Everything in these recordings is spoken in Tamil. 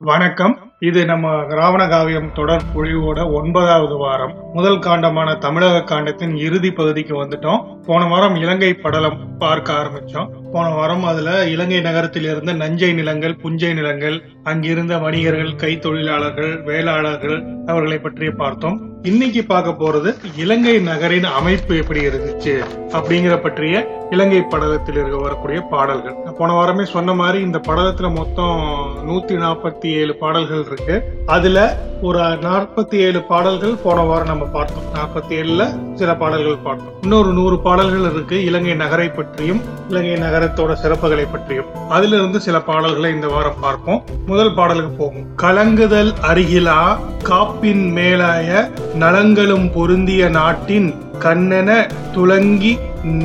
வணக்கம். இது நம்ம ராவண காவியம் தொடர் பொழிவோட ஒன்பதாவது வாரம். முதல் காண்டமான தமிழக காண்டத்தின் இறுதி பகுதிக்கு வந்துட்டோம். போன வாரம் இலங்கை படலம் பார்க்க ஆரம்பிச்சோம். போன வாரம் அதுல இலங்கை நகரத்தில் இருந்த நஞ்சை நிலங்கள் புஞ்சை நிலங்கள் அங்கிருந்த வணிகர்கள் கைத்தொழிலாளர்கள் வேளாளர்கள் அவர்களை பற்றிய பார்த்தோம். இன்னைக்கு பார்க்க போறது இலங்கை நகரின் அமைப்பு எப்படி இருந்துச்சு அப்படிங்கிற பற்றிய இலங்கை படலத்தில் இருக்க வரக்கூடிய பாடல்கள். போன வாரமே சொன்ன மாதிரி இந்த படலத்துல மொத்தம் நூத்தி நாற்பத்தி ஏழு பாடல்கள் இருக்கு. அதுல ஒரு நாற்பத்தி ஏழு பாடல்கள் போன வாரம் நம்ம பார்த்தோம். நாற்பத்தி ஏழுல சில பாடல்கள் பார்த்தோம். இன்னொரு நூறு பாடல்கள் இருக்கு இலங்கை நகரை பற்றியும் இலங்கை நகரத்தோட சிறப்புகளை பற்றியும் அதிலிருந்து சில பாடல்களை இந்த வாரம் பார்ப்போம். முதல் பாடலுக்கு போகும். கலங்குதல் அருகிலா காப்பின் மேலாய நலங்களும் பொருந்திய நாட்டின் கண்ணென துலங்கி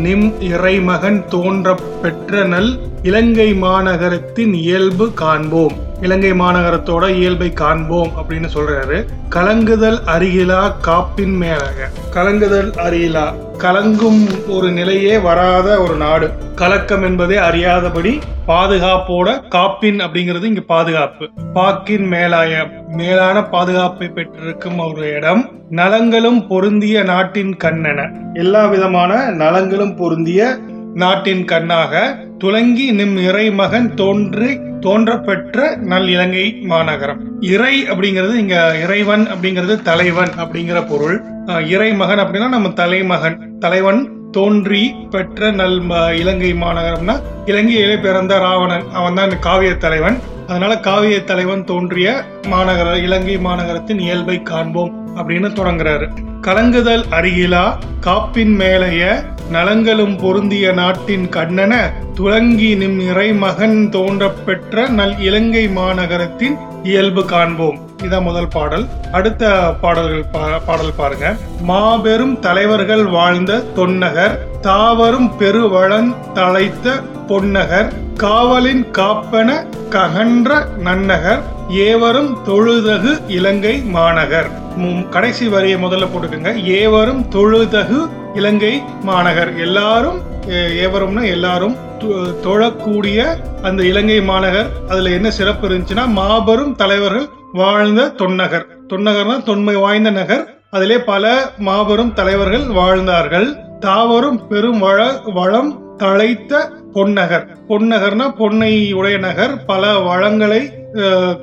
நிம் இறைமகன் தோன்ற பெற்ற நல் இலங்கை மாநகரத்தின் இயல்பு காண்போம். இலங்கை மாநகரத்தோட இயல்பை காண்போம் அப்படின்னு சொல்றாரு. கலங்குதல் அருகிலா காப்பின் மேலாக. கலங்குதல் அருகிலா. கலங்கும் ஒரு நிலையே வராத ஒரு நாடு. கலக்கம் என்பதே அறியாதபடி பாதுகாப்போட காப்பின் அப்படிங்கிறது இங்க பாதுகாப்பு. பாக்கின் மேலாய மேலான பாதுகாப்பை பெற்றிருக்கும் ஒரு இடம் நலங்களும் பொருந்திய நாட்டின் கண்ணென. எல்லா விதமான நலங்களும் பொருந்திய நாட்டின் கண்ணாக துலங்கி நிம் இறைமகன் தோன்றி தோன்றப்பெற்ற நல் இலங்கை மாநகரம். இறை அப்படிங்கிறது இங்க இறைவன் அப்படிங்கிறது தலைவன் அப்படிங்கிற பொருள். இறைமகன் அப்படின்னா நம்ம தலைமகன். தலைவன் தோன்றி பெற்ற நல் ம- இலங்கை மாநகரம்னா இலங்கையிலே பிறந்த ராவணன். அவன் தான் காவிய தலைவன். அதனால காவிய தலைவன் தோன்றிய மாநகர இலங்கை மாநகரத்தின் இயல்பை காண்போம் அப்படின்னு தொடங்குறாரு. கலங்குதல் அருகிலா காப்பின் மேலைய நலங்களும் பொருந்திய நாட்டின் கண்ணன துலங்கி நிம் இறைமகன் தோன்றப்பெற்ற நல் இலங்கை மாநகரத்தின் இயல்பு காண்போம். இதான் முதல் பாடல். அடுத்த பாடல்கள் பா- பாடல் பாருங்க. மாபெரும் தலைவர்கள் வாழ்ந்த தொன்னகர் தாவரும் பெருவளன் தலைத்த பொன்னகர் காவலின் காப்பன ககன்ற நன்னகர் ஏவரும் தொழுதகு இலங்கை மாநகர். கடைசி வரியை முதல்ல போட்டுக்கோங்க. ஏவரும் தொழுதகு இலங்கை மாநகர். எல்லாரும் ஏ- ஏவரும்னா எல்லாரும் தொ- தொழக்கூடிய அந்த இலங்கை மாநகர். அதுல என்ன சிறப்பு இருந்துச்சுன்னா மாபெரும் தலைவர்கள் வாழ்ந்த தொன்னகர். தொன்னகர்னா தொன்மை வாய்ந்த நகர். அதிலே பல மாபெரும் தலைவர்கள் வாழ்ந்தார்கள். தாவரும் பெரும் வள வளம் தழைத்த பொன்னகர். பொன்னகர்னா பொன்னை உடைய நகர். பல வளங்களை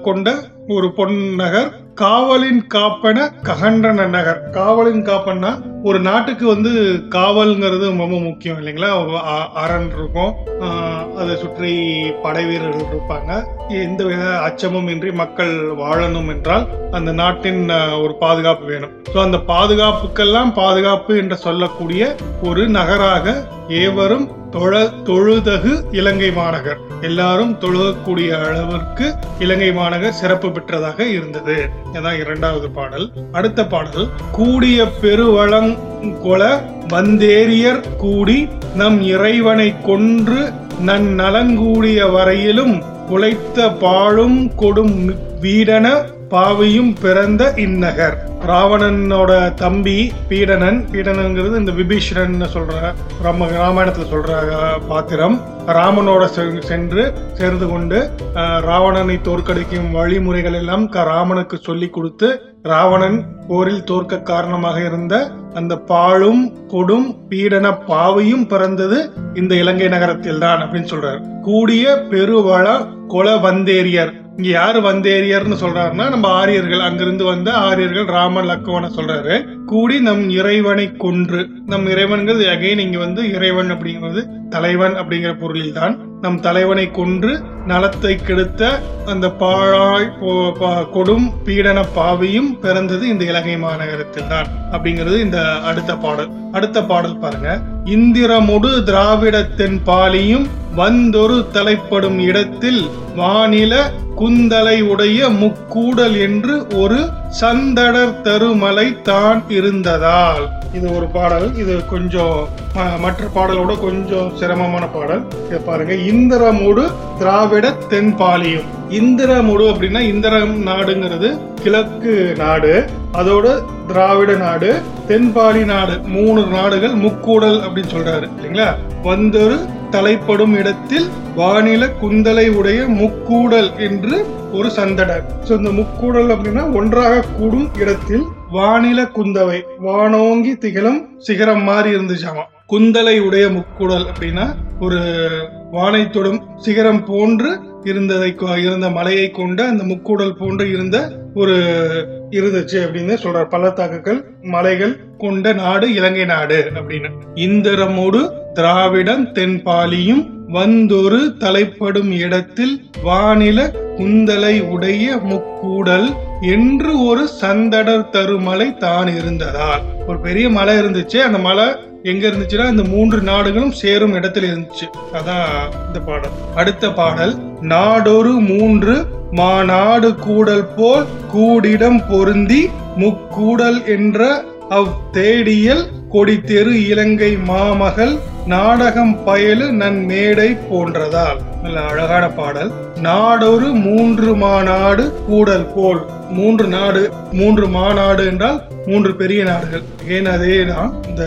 கொண்ட ஒரு பொன்னகர். காவலின் காப்பன ககண்டன நகர். காவலின் காப்பன்னா ஒரு நாட்டுக்கு வந்து காவல்ங்கிறது ரொம்ப முக்கியம் இல்லைங்களா? அ- அரண் இருக்கும். அதை சுற்றி படை வீரர்கள் இருப்பாங்க. எந்த வித அச்சமும் இன்றி மக்கள் வாழணும் என்றால் அந்த நாட்டின் ஒரு பாதுகாப்பு வேணும். ஸோ அந்த பாதுகாப்புக்கெல்லாம் பாதுகாப்பு என்று சொல்லக்கூடிய ஒரு நகராக ஏவரும் தொழ தொழுதகு இலங்கை மாநகர். எல்லாரும் தொழுகக்கூடிய அளவிற்கு இலங்கை மாநகர் சிறப்பு பெற்றதாக இருந்தது. இதான் இரண்டாவது பாடல். அடுத்த பாடல் கூடிய பெருவளங் கொல வந்தேரியர் கூடி நம் இறைவனை கொன்று நன் நலங்கூடிய வரையிலும் உழைத்த பாழும் கொடும் வீடன பாவியும் பிறந்த இந்நகர் ராவணனோட தம்பி பீடனன் பீடனங்கிறது இந்த விபீஷணன் சொல்ற நம்ம ராமாயணத்துல சொல்ற பாத்திரம். ராமனோட செ- சென்று சேர்ந்து கொண்டு ராவணனை தோற்கடிக்கும் வழிமுறைகள் எல்லாம் க- ராமனுக்கு சொல்லி கொடுத்து ராவணன் போரில் தோற்க காரணமாக இருந்த அந்த பாழும் கொடும் பீடன பாவையும் பிறந்தது இந்த இலங்கை நகரத்தில் தான் அப்படின்னு சொல்றாரு. கூடிய பெருவள கொல வந்தேரியர் இங்கே யார் வந்தேரியர்னு சொல்கிறாருன்னா நம்ம ஆரியர்கள். அங்கேருந்து வந்த ஆரியர்கள் ராம லக்குவன சொல்கிறாரு கூடி நம் இறைவனை கொன்று. நம் இறைவன்கிறது அகைன் இங்க வந்து இறைவன் அப்படிங்கிறது தலைவன் அப்படிங்கிற பொருளில் தான் நம் தலைவனை கொன்று நலத்தை கெடுத்த அந்த பாழாய் கொடும் பீடன பாவியும் பிறந்தது இந்த இலங்கை மாநகரத்தில் தான் அப்படிங்கிறது இந்த அடுத்த பாடல். அடுத்த பாடல் பாருங்க. இந்திரமுடு திராவிடத்தின் பாலியும் வந்தொரு தலைப்படும் இடத்தில் வானில குந்தலை உடைய முக்கூடல் என்று ஒரு சந்தடர் தருமலை தான் இருந்ததால் இது ஒரு பாடல் இது கொஞ்சம் மற்ற பாடலோட கொஞ்சம் சிரமமான பாடல். இதை பாருங்க. இந்திரமுடு திராவிட தென்பாலியும். இந்திரமுடு அப்படின்னா இந்திரம் நாடுங்கிறது கிழக்கு நாடு அதோட திராவிட நாடு தென்பாலி நாடு. மூணு நாடுகள் முக்கூடல் அப்படின்னு சொல்றாரு. இல்லைங்களா? வந்தொரு தலைப்படும் இடத்தில் வானில குந்தலை உடைய முக்கூடல் என்று ஒரு சந்தடர் சோ இந்த முக்கூடல் அப்படின்னா ஒன்றாக கூடும் இடத்தில் வானில குந்தவை வானோங்கி திகழும் சிகரம் மாதிரி இருந்துச்சாமா? குந்தலை உடைய முக்கூடல் அப்படின்னா ஒரு வானை தொடும் சிகரம் போன்று இருந்ததை கொ- இருந்த மலையை கொண்ட அந்த முக்கூடல் போன்று இருந்த ஒரு இருந்துச்சு அப்படின்னு சொல்றார். பள்ளத்தாக்குகள் மலைகள் கொண்ட நாடு இலங்கை நாடு அப்படின்னு. இந்திரமோடு திராவிடம் தென்பாலியும் வந்தொரு தலைப்படும் இடத்தில் வானில குந்தலை உடைய முக்கூடல் என்று ஒரு சந்தடர் தருமலை தான் இருந்ததால். ஒரு பெரிய மலை இருந்துச்சு. அந்த மலை எங்க இருந்துச்சுன்னா இந்த மூன்று நாடுகளும் சேரும் இடத்துல இருந்துச்சு. அதான் இந்த பாடல். அடுத்த பாடல் நாடொரு மூன்று மாநாடு கூடல் போல் கூடிடம் பொருந்தி முக்கூடல் என்ற அவ் தேடியல் கொடித்தெரு இலங்கை மாமகள் நாடகம் பயலு நன் மேடை போன்றதால். நல்ல அழகான பாடல். நாடொரு மூன்று மாநாடு கூடல் போல். மூன்று நாடு மூன்று மாநாடு என்றால் மூன்று பெரிய நாடுகள். ஏன் அதே தான்? இந்த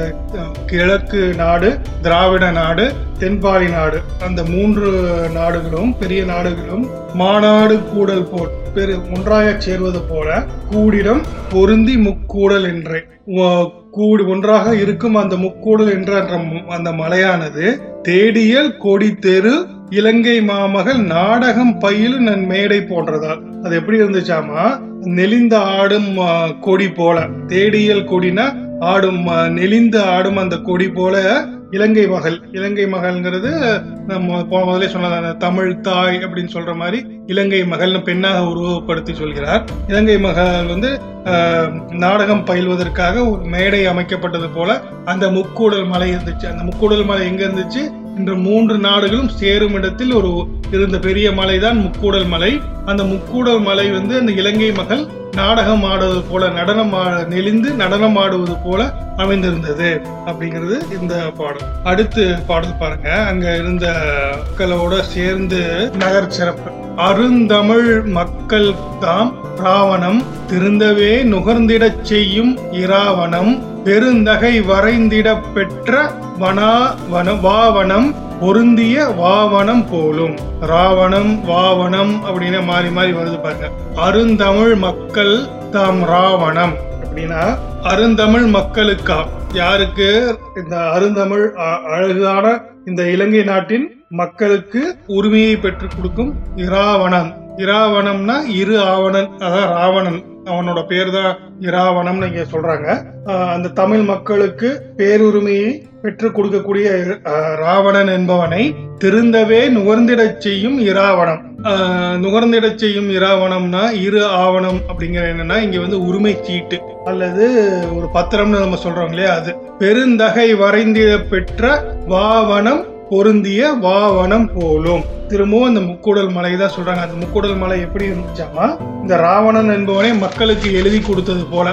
கிழக்கு நாடு திராவிட நாடு தென்பாலி நாடு. அந்த மூன்று நாடுகளும் பெரிய நாடுகளும் மாநாடு கூடல் போல். பெரு ஒன்றாக சேர்வது போல கூடிடம் பொருந்தி முக்கூடல் என்றே. கூடு ஒன்றாக இருக்கும் அந்த முக்கூடல் என்ற அந்த மலையானது தேடியல் கொடி தெரு இலங்கை மாமகள் நாடகம் பயிலு நன் மேடை போன்றதால். அது எப்படி இருந்துச்சாமா? நெளிந்த ஆடும் கொடி போல. தேடியல் கொடினா ஆடும் நெளிந்து ஆடும் அந்த கொடி போல இலங்கை மகள். இலங்கை மகள்ங்கிறது நம்ம போன முதலே சொன்னது அந்த தமிழ் தாய் அப்படின்னு சொல்ற மாதிரி இலங்கை மகள்னு பெண்ணாக உருவப்படுத்தி சொல்கிறார். இலங்கை மகள் வந்து நாடகம் பயில்வதற்காக ஒரு மேடை அமைக்கப்பட்டது போல அந்த முக்கூடல் மலை இருந்துச்சு. அந்த முக்கூடல் மலை எங்க இருந்துச்சு? இந்த மூன்று நாடுகளும் சேரும் இடத்தில் ஒரு இருந்த பெரிய மலை தான் முக்கூடல் மலை. அந்த முக்கூடல் மலை வந்து அந்த இலங்கை மகள் நாடகம் ஆடுவது போல நடனம் ஆ- நெளிந்து நடனம் ஆடுவது போல அமைந்திருந்தது அப்படிங்கிறது இந்த பாடல். அடுத்து பாடல் பாருங்க. அங்க இருந்த மக்களோட சேர்ந்து நகர் சிறப்பு. அருந்தமிழ் மக்கள் தாம் ராவணம் திருந்தவே நுகர்ந்திடச் செய்யும் இராவணம் பெருந்தகை வரைந்திடப் பெற்ற வனாவன வாவனம் பொருந்திய வாவனம் போலும். ராவணம் வாவனம் அப்படின்னு மாறி மாறி வருது பாருங்க. அருந்தமிழ் மக்கள் தாம் ராவணம் அப்படின்னா அருந்தமிழ் மக்களுக்கா? யாருக்கு? இந்த அருந்தமிழ் அ- அழகான இந்த இலங்கை நாட்டின் மக்களுக்கு உரிமையை பெற்றுக் கொடுக்கும் இராவணன். இராவணம்னா இரு ஆவணன் அதான் ராவணன். அவனோட பேர் தான் இராவணம்னு இங்க சொல்றாங்க. அந்த தமிழ் மக்களுக்கு பேருரிமையை பெற்றுக் கொடுக்கக்கூடிய ராவணன் என்பவனை திருந்தவே நுகர்ந்திடச் செய்யும் இராவணம். நுகர்ந்திடச் செய்யும் இராவணம்னா இரு ஆவணம் அப்படிங்கிற என்னன்னா இங்க வந்து உரிமை சீட்டு அல்லது ஒரு பத்திரம்னு நம்ம சொல்றோம் இல்லையா அது. பெருந்தகை வரைந்திட பெற்ற வாவனம் பொருந்திய வாவனம் போலும். திரும்பவும் அந்த முக்கூடல் மலை தான் சொல்றாங்க. அந்த முக்கூடல் மலை எப்படி இருந்துச்சாமா இந்த ராவணன் என்பவனை மக்களுக்கு எழுதி கொடுத்தது போல.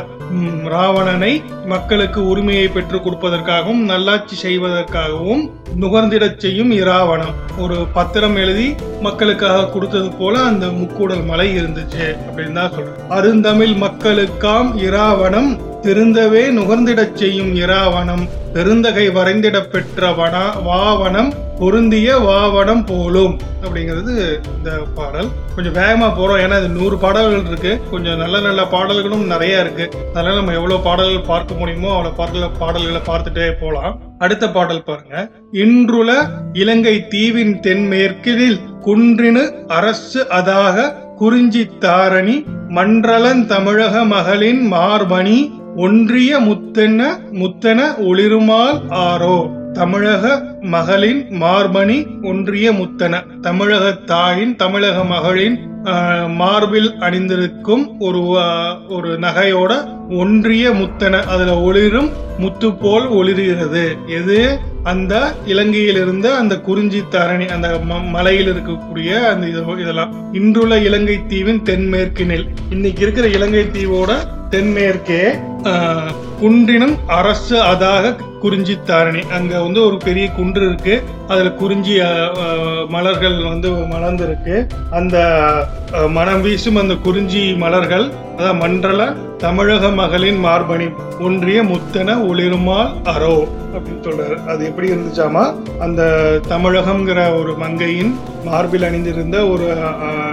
ராவணனை மக்களுக்கு உரிமையை பெற்றுக் கொடுப்பதற்காகவும் நல்லாட்சி செய்வதற்காகவும் நுகர்ந்திடச் செய்யும் இராவணம் ஒரு பத்திரம் எழுதி மக்களுக்காக கொடுத்தது போல அந்த முக்கூடல் மலை இருந்துச்சு அப்படின்னு தான் சொல்றேன் அருந்தமிழ் மக்களுக்காம் இராவணம் திருந்தவே நுகர்ந்திடச் செய்யும் இராவணம் பெருந்தகை வரைந்திடப் பெற்ற வனா வாவனம் பொருந்திய வாவனம் போலும். அப்படிங்கிறது இந்த பாடல். கொஞ்சம் வேகமா போறோம். ஏன்னா இது நூறு பாடல்கள் இருக்கு. கொஞ்சம் நல்ல நல்ல பாடல்களும் நிறைய இருக்கு. அதனால நம்ம எவ்வளவு பாடல்கள் பார்க்க முடியுமோ அவ்வளவு பாடல்களை பாடல்களை பார்த்துட்டே போலாம் அடுத்த பாடல் பாருங்க. இன்றுல இலங்கை தீவின் தென்மேற்கில் குன்றினு அரசு அதாக குறிஞ்சி தாரணி மன்றலன் தமிழக மகளின் மார்பணி ஒன்றிய முத்தென முத்தென ஒளிருமால் ஆரோ. தமிழக மகளின் மார்பணி ஒன்றிய முத்தன. தமிழக தாயின் தமிழக மகளின் மார்பில் அணிந்திருக்கும் ஒரு ஒரு நகையோட ஒன்றிய முத்தன. அதுல ஒளிரும் முத்து போல் ஒளிர்கிறது. எது? அந்த இலங்கையில் இருந்த அந்த குறிஞ்சி தரணி அந்த ம- மலையில் இருக்கக்கூடிய அந்த இதெல்லாம். இன்றுள்ள இலங்கை தீவின் தென்மேற்கு நெல் இன்னைக்கு இருக்கிற இலங்கை தீவோட தென்மேற்கே குன்றினும் அரசு அதாக குறிஞ்சி தாரணி. அங்க வந்து ஒரு பெரிய குன்று இருக்கு. அதுல குறிஞ்சி மலர்கள் வந்து மலர்ந்துருக்கு. அந்த மனம் வீசும் அந்த குறிஞ்சி மலர்கள் அதான் மன்றல தமிழக மகளின் மார்பணி ஒன்றிய முத்தன ஒளிருமால் அரோ அப்படின்னு சொல்றாரு. அது எப்படி இருந்துச்சாமா? அந்த தமிழகம்ங்கிற ஒரு மங்கையின் மார்பில் அணிந்திருந்த ஒரு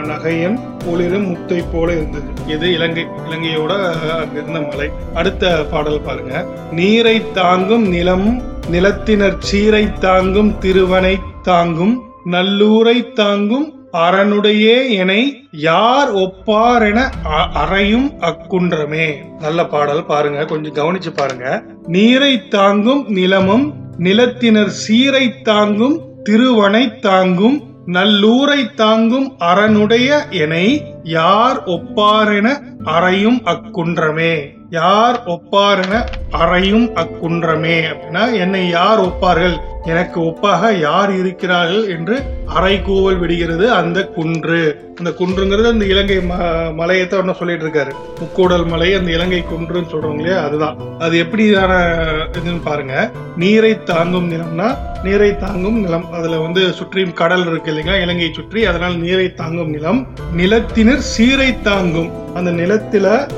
நகையின் ஒளிரும் முத்தை போல இருந்தது. இது இலங்கை இலங்கையோட அஹ், அங்க இருந்த மலை. அடுத்த பாடல் பாருங்க. நீரை தாங்கும் நிலம் நிலத்தினர் சீரை தாங்கும் திருவனை தாங்கும் நல்லூரை தாங்கும் அரணுடையே எனை யார் ஒப்பார் என அ- அறையும் அக்குன்றமே. நல்ல பாடல் பாருங்க கொஞ்சம் கவனிச்சு பாருங்க. நீரை தாங்கும் நிலமும் நிலத்தினர் சீரை தாங்கும் திருவனை தாங்கும் நல்லூரை தாங்கும் அரணுடைய எனை யார் ஒப்பாரென அறையும் அக்குன்றமே. யார் ஒப்பாருன அறையும் அக்குன்றமே அப்படின்னா என்னை யார் ஒப்பார்கள்? எனக்கு ஒப்பாக யார் இருக்கிறார்கள் என்று அரைகூவல் விடுகிறது அந்த குன்று. அந்த குன்றுங்கிறது அந்த இலங்கை ம- மலையத்தை ஒன்னும் சொல்லிட்டு இருக்காரு முக்கூடல் மலை அந்த இலங்கை குன்றுன்னு சொல்றோம் இல்லையா? அதுதான். அது எப்படியான இதுன்னு பாருங்க. நீரை தாங்கும் நிலம்னா நீரை தாங்கும் நிலம். அதுல வந்து சுற்றியும் கடல் இருக்கு இல்லைங்களா? இலங்கையை சுற்றி. அதனால் நீரை தாங்கும் நிலம். நிலத்தினர் சீரை தாங்கும். அந்த நிலத்துல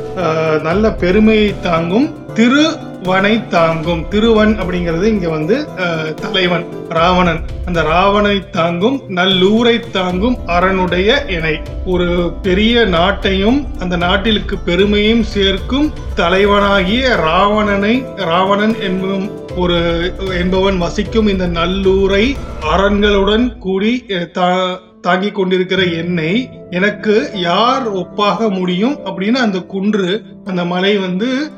நல்ல பெருமையை தாங்கும். திரு வனை தாங்கும். திருவன் அப்படிங்கிறது இங்க வந்து தலைவன் ராவணன். அந்த ராவனை தாங்கும் நல்லூரை தாங்கும் அரணுடைய இணை. ஒரு பெரிய நாட்டையும் அந்த நாட்டிற்கு பெருமையும் சேர்க்கும் தலைவனாகிய ராவணனை ராவணன் என்பும் ஒரு என்பவன் வசிக்கும் இந்த நல்லூரை அரண்களுடன் கூடி தா- தாங்கிக் கொண்டிருக்கிற என்னை எனக்கு யார் ஒப்பாக முடியும் அப்படின்னு அந்த குன்று அந்த மலை வந்து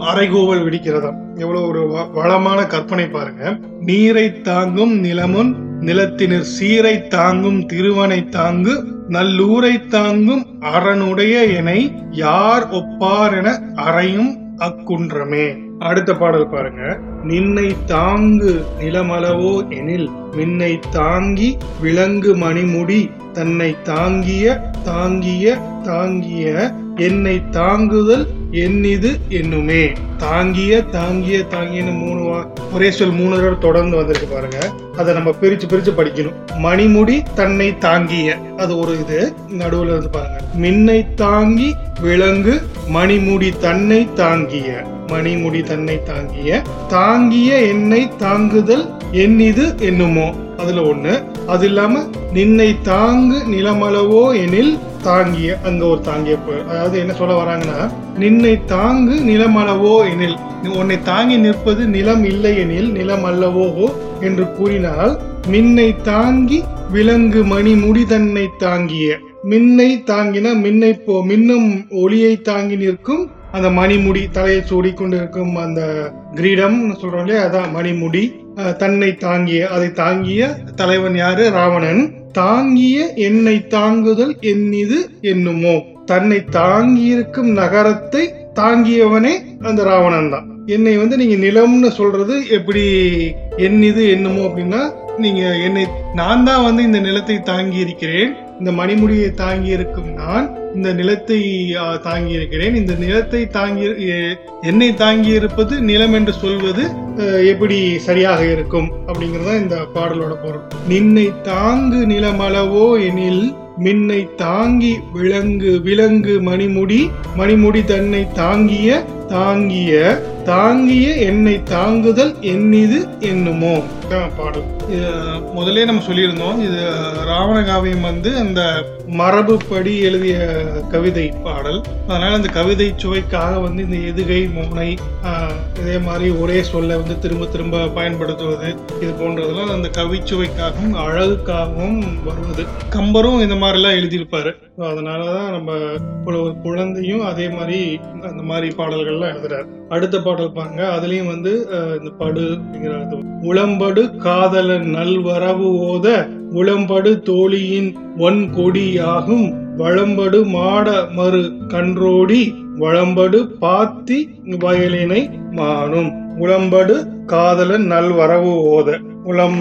அரைகோவல் வெடிக்கிறதாம். எவ்வளவு ஒரு வ- வளமான கற்பனை பாருங்க. நீரை தாங்கும் நிலமுன் நிலத்தினர் சீரை தாங்கும் திருவனை தாங்கு நல்லூரை தாங்கும் அரணுடைய என யார் ஒப்பார் என அறையும் அக்குன்றமே. அடுத்த பாடல் பாருங்க. நின்னை தாங்கு நிலமளவோ எனில் மின்னை தாங்கி விலங்கு மணிமுடி தன்னை தாங்கிய தாங்கிய தாங்கிய என்னை தாங்குதல் என்னிது என்னுமே. தாங்கிய தாங்கிய தாங்கியன்னு மூணு வா- ஒரே சொல் மூணு தடவை தொடர்ந்து வந்திருக்கு பாருங்க. அதை நம்ம பிரிச்சு பிரிச்சு படிக்கணும். மணிமுடி தன்னை தாங்கிய. அது ஒரு இது. நடுவுல இருந்து பாருங்க. மின்னை தாங்கி விலங்கு மணிமுடி தன்னை தாங்கிய. மணிமுடி தன்னை தாங்கிய. தாங்கிய என்னை தாங்குதல் என்னிது என்னுமோ. அதுல ஒண்ணு. அது இல்லாம நின்னை தாங்கு நிலமளவோ எனில் தாங்கிய அங்க ஒரு தாங்கிய புயல் அதாவது என்ன சொல்ல வராங்கன்னா நின்னை தாங்கு நிலமளவோ எனில் உன்னை தாங்கி நிற்பது நிலம் இல்லை எனில் நிலம் அல்லவோ என்று கூறினால் மின்னை தாங்கி விலங்கு மணி முடிதன்னை தாங்கிய மின்னை தாங்கின மின்னை போ மின்னும் ஒளியை தாங்கி நிற்கும் அந்த மணிமுடி தலையை சூடி கொண்டிருக்கும் அந்த கிரீடம் சொல்றோம் இல்லையா? அதான் மணிமுடி. தன்னை தாங்கிய அதை தாங்கிய தலைவன் யாரு? ராவணன். தாங்கிய என்னை தாங்குதல் என்னிது என்னுமோ. தன்னை தாங்கியிருக்கும் நகரத்தை தாங்கியவனே அந்த ராவணன் தான். என்னை வந்து நீங்க நிலம்னு சொல்றது எப்படி என்னிது என்னமோ அப்படின்னா நீங்க என்னை நான் தான் வந்து இந்த நிலத்தை தாங்கி இருக்கிறேன் இந்த மணிமுடியை தாங்கி இருக்கும் நான் இந்த நிலத்தை தாங்கி இருக்கிறேன் இந்த நிலத்தை தாங்கி என்னை தாங்கி இருப்பது நிலம் என்று சொல்வது எப்படி சரியாக இருக்கும் அப்படிங்கறத இந்த பாடலோட பொருள். நின்னை தாங்கு நிலமளவோ எனில் மின்னை தாங்கி விலங்கு விலங்கு மணிமுடி மணிமுடி தன்னை தாங்கிய தாங்கிய தாங்கிய என்னை தாங்குதல் என்னிது என்னுமோ. தான் பாடல். இது நம்ம சொல்லியிருந்தோம் இது ராவண காவியம் வந்து அந்த மரபுப்படி எழுதிய கவிதை பாடல். அதனால அந்த கவிதை சுவைக்காக வந்து இந்த எதுகை மோனை இதே மாதிரி ஒரே சொல்ல வந்து திரும்ப திரும்ப பயன்படுத்துவது இது போன்றதெல்லாம் அந்த கவிச்சுவைக்காகவும் அழகுக்காகவும் வருவது. கம்பரும் இந்த மாதிரிலாம் எழுதியிருப்பாரு. அதனால தான் நம்ம ஒரு குழந்தையும் அதே மாதிரி அந்த மாதிரி பாடல்கள்லாம் எழுதுறாரு. அடுத்த பாடல் பாருங்க அதுலயும் வந்து இந்த படு அப்படிங்கிற உளம்படு காதலன் நல்வரவு ஓத உளம்படு தோழியின் ஒன் கொடியாகும் வளம்படு மாட மறு கன்றோடி வளம்படு பாத்தி வயலினை மானும் உளம்படு காதலன் நல்வரவு ஓத. உளம்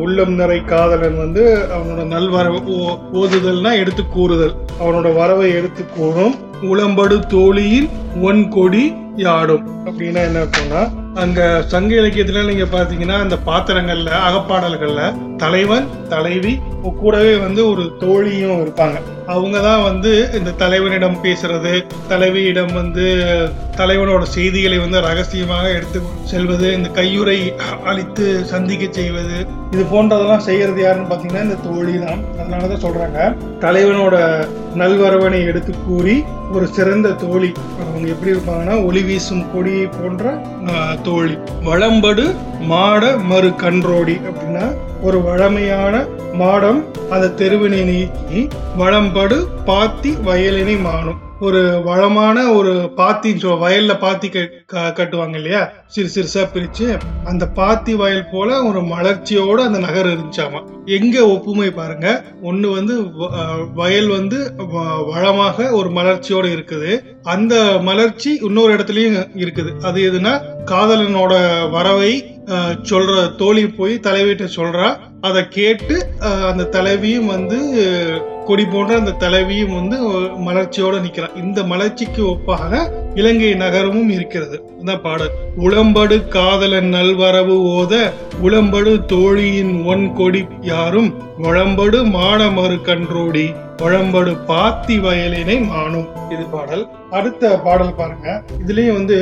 உள்ளம் நிறை காதலன் வந்து அவனோட நல்வரவு ஓ- ஓதுதல்னா எடுத்து கூறுதல். அவனோட வரவை எடுத்து கூறும். உளம்படு தோழியின் ஒன் கொடி யாடும். அப்படின்னா என்ன அர்த்தம்னா அங்க சங்க இலக்கியத்துல நீங்க பாத்தீங்கன்னா அந்த பாத்திரங்கள்ல அகப்பாடல்கள்ல தலைவன் தலைவி கூடவே வந்து ஒரு தோழியும் இருப்பாங்க. அவங்க தான் வந்து இந்த தலைவனிடம் பேசுறது தலைவியிடம் வந்து தலைவனோட செய்திகளை வந்து ரகசியமாக எடுத்து செல்வது இந்த கையுறை அழித்து சந்திக்க செய்வது இது போன்றதெல்லாம் செய்யறது யாருன்னு பாத்தீங்கன்னா இந்த தோழி தான் அதனாலதான் சொல்றாங்க. தலைவனோட நல்வரவனை எடுத்து கூறி ஒரு சிறந்த தோழி. அவங்க எப்படி இருப்பாங்கன்னா ஒளி வீசும் கொடி போன்ற தோழி. வளம்படு மாட மறு கன்றோடி அப்படின்னா ஒரு வழமையான மாடம் அந்த தெருவினை நீக்கி வளம்படு பாத்தி வயலினை மானும் ஒரு வளமான ஒரு பாத்தின்னு வயல்ல பாத்தி கட்டுவாங்க இல்லையா? சிறு சிறுசா பிரிச்சு அந்த பாத்தி வயல் போல ஒரு மலர்ச்சியோட அந்த நகர் இருந்துச்சாமா? எங்க ஒப்புமை பாருங்க. ஒண்ணு வந்து வயல் வந்து வ- வளமாக ஒரு மலர்ச்சியோட இருக்குது. அந்த மலர்ச்சி இன்னொரு இடத்துலயும் இருக்குது. அது எதுனா காதலனோட வரவை சொல்ற தோழி போய் தலைவிட்ட சொல்றா. அதை கேட்டு அந்த தலைவியும் வந்து கொடி போன்ற அந்த தலைவியும் வந்து மலர்ச்சியோட நிக்கிறான் இந்த மலர்ச்சிக்கு ஒப்பாக இலங்கை நகரமும் இருக்கிறது. இந்த பாடல் உளம்படு காதலன் நல்வரவு ஓத உளம்படு தோழியின் ஒன் கொடி யாரும் வளம்படு மாடமறு கன்றோடி வளம்படு பாத்தி வயலினை மாணும் இது பாடல். அடுத்த பாடல் பாருங்க. இதுலயும் வந்து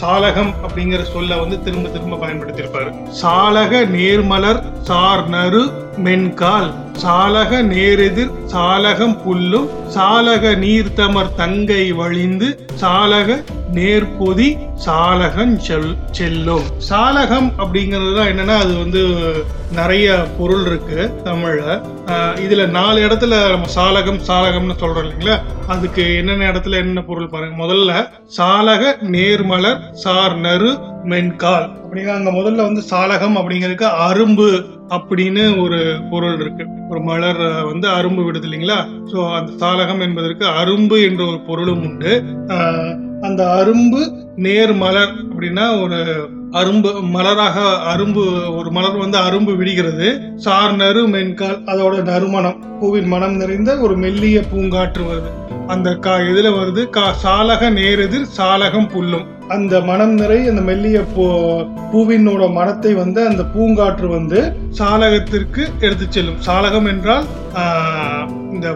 சாலகம் அப்படிங்கிற சொல்ல வந்து திரும்ப திரும்ப பயன்படுத்தியிருப்பாரு. சாலக நேர்மலர் சார் நறு மென்கால். சாலக நேரெதிர் சாலகம் புல்லும். சாலக நீர்த்தமர் தங்கை வழிந்து. சாலக நேர்பொதி சாலகன் செல் செல்லும். சாலகம் அப்படிங்கிறது தான் என்னன்னா அது வந்து நிறைய பொருள் இருக்கு தமிழ்ல. இதுல நாலு இடத்துல நம்ம சாலகம் சாலகம்னு சொல்றோம் இல்லைங்களா? அதுக்கு என்னென்ன இடத்துல என்னென்ன பொருள் பாருங்க. முதல்ல சாலக நேர்மலர் சார் நறு மென்கால். அப்படின்னா அங்க முதல்ல வந்து சாலகம் அப்படிங்கிறதுக்கு அரும்பு அப்படின்னு ஒரு பொருள் இருக்கு. ஒரு மலர் வந்து அரும்பு விடுது இல்லைங்களா? ஸோ அந்த சாலகம் என்பதற்கு அரும்பு என்ற ஒரு பொருளும் உண்டு. அந்த அரும்பு நேர்மலர் அப்படின்னா ஒரு அரும்பு மலராக அரும்பு ஒரு மலர் வந்து அரும்பு விடுகிறது. சார் நறு மென்கால் அதோட நறுமணம். பூவின் மனம் நிறைந்த ஒரு மெல்லிய பூங்காற்று வருது. அந்த கா எதுல வருது கா சாலக நேரெதிர் சாலகம் புல்லும். அந்த மனம் நிறை அந்த மெல்லிய பூ பூவினோட மனத்தை வந்து அந்த பூங்காற்று வந்து சாலகத்திற்கு எடுத்து செல்லும். சாலகம் என்றால் இந்த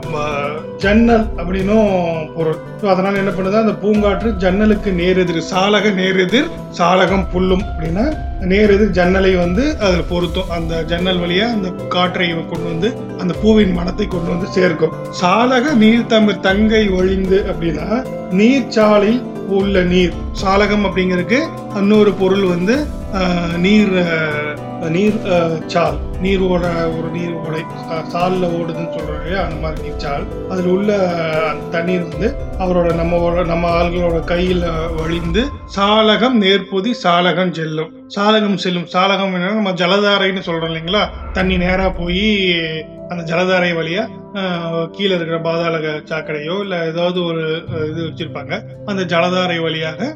ஜன்னல் அப்படின்னும் பொருள். ஸோ அதனால என்ன பண்ணுது? அந்த பூங்காற்று ஜன்னலுக்கு நேரெதிர் சாலக நேரெதிர் சாலகம் புல்லும் அப்படின்னா நேரெதிர் ஜன்னலை வந்து அதில் பொருத்தும். அந்த ஜன்னல் வழியா அந்த காற்றை கொண்டு வந்து அந்த பூவின் மனத்தை கொண்டு வந்து சேர்க்கும். சாலக நீர் தமிழ் தங்கை ஒழிந்து அப்படின்னா நீர்ச்சாலில் உள்ள நீர் சாலகம் அப்படிங்கிறதுக்கு இன்னொரு பொருள் வந்து நீர் நீர் சால். நீர் ஓட ஒரு நீர் ஓடை. சாலில் ஓடுதுன்னு சொல்றோம் இல்லையா? அந்த மாதிரி நீர் சால். அதில் உள்ள தண்ணீர் வந்து அவரோட நம்மளோட நம்ம ஆள்களோட கையில் வழிந்து சாலகம் நேர்பொதி சாலகம் செல்லும். சாலகம் செல்லும். சாலகம் என்னன்னா நம்ம ஜலதாரைன்னு சொல்கிறோம் இல்லைங்களா? தண்ணி நேராக போய் அந்த ஜலதாரை வழியாக கீழே இருக்கிற பாதாள சாக்கடையோ இல்ல ஏதாவது ஒரு இது வச்சிருப்பாங்க. அந்த ஜலதாரை வழியாக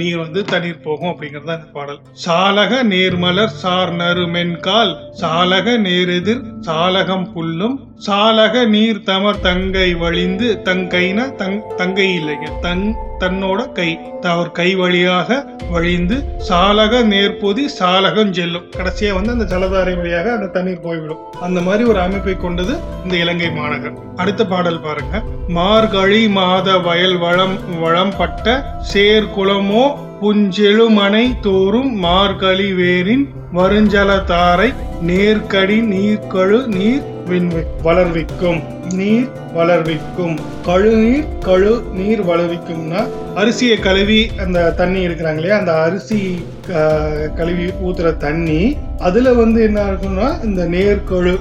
நீர் வந்து தண்ணீர் போகும் அப்படிங்கிறது தான் இந்த பாடல். சாலக நேர்மலர் சார் நறுமென்கால் சாலக நேரெதிர் சாலகம் புல்லும் சாலக நீர் தமர் தங்கை வழிந்து தங்கைனா தங் தங்கை இல்லைங்க தன் தன்னோட கை அவர் கை வழியாக வழிந்து சாலக நேர்பொதி சாலகம் செல்லும். கடைசியா வந்து அந்த ஜலதாரை வழியாக அந்த தண்ணீர் போய்விடும். அந்த மாதிரி ஒரு அமைப்பை கொண்டது இந்த இலங்கை மாநகர். அடுத்த பாடல் பாருங்க. மார்கழி மாத வயல் வளம் வளம்பட்ட சேர்குளமோ புஞ்செழுமனை தோறும் மார்கழி வேரின் வருஞ்சலத்தாரை நேர்கடி நீர்கழு நீர் விண்வி வளர்விக்கும். நீர் வளர்விக்கும். கழுநீர் கழு நீர் வளர்விக்கும்னா அரிசியை கழுவி அந்த தண்ணி இருக்கிறாங்க இல்லையா? அந்த அரிசி க- கழுவி ஊத்துற தண்ணி அதுல வந்து என்ன இருக்கும்னா இந்த நேர்கழு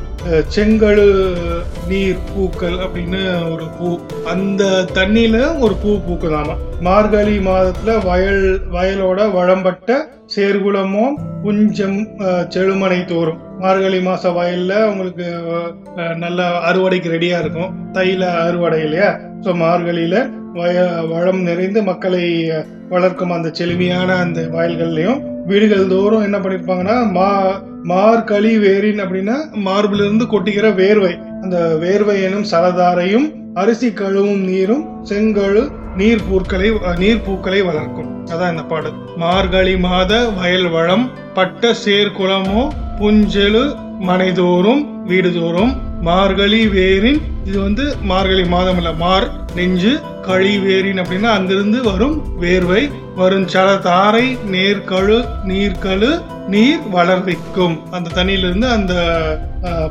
செங்கழு நீர் பூக்கள் அப்படின்னு ஒரு பூ. அந்த தண்ணியில ஒரு பூ பூக்குதாமா? மார்கழி மாதத்துல வயல் வயலோட வளம்பட்ட சேர்குளமோ புஞ்சம் செழுமனை தோறும். மார்கழி மாச வயல்ல உங்களுக்கு நல்ல அறுவடைக்கு ரெடியா இருக்கும். தையில அறுவடை இல்லையா? ஸோ மார்கழியில வய வளம் நிறைந்து மக்களை வளர்க்கும் அந்த செழுமையான அந்த வயல்கள்லயும் வீடுகள் தோறும் என்ன பண்ணிருப்பாங்கன்னா மா மார்கழி வேரின் அப்படின்னா மார்பிலிருந்து இருந்து கொட்டுகிற வேர்வை. அந்த வேர்வை எனும் சலதாரையும் அரிசி கழுவும் நீரும் செங்கழு நீர் பூக்களை நீர் பூக்களை வளர்க்கும். அதான் இந்த பாடல். மார்கழி மாத வயல் வளம் பட்ட சேர்குளமோ புஞ்செழு மனைதோறும் வீடுதோறும். மார்கழி வேரின் இது வந்து மார்கழி மாதம் இல்ல மார் நெஞ்சு கழி வேரின் அப்படின்னா அங்கிருந்து வரும் வேர்வை வரும் சல தாரை நேர்கழு நீர்கழு நீர் வளர்விக்கும். அந்த தண்ணியிலிருந்து அந்த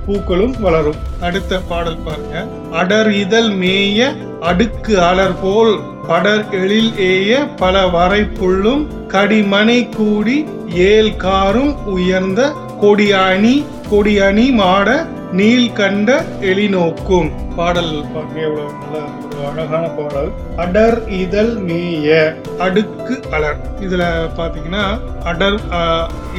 பூக்களும் வளரும். அடுத்த பாடல் பாருங்க. அடர் இதழ் மேய அடுக்கு அலர் போல் படர் எழில் ஏய பல வரை கடிமனை கூடி ஏல் காரும் உயர்ந்த கொடி கொடியணி மாட நீல் கண்ட எளிநோக்கும் பாடல் பாருங்க எவ்வளவு நல்ல ஒரு அழகான பாடல். அடர் இதழ் மேய அடுக்கு அலர். இதுல பாத்தீங்கன்னா அடர்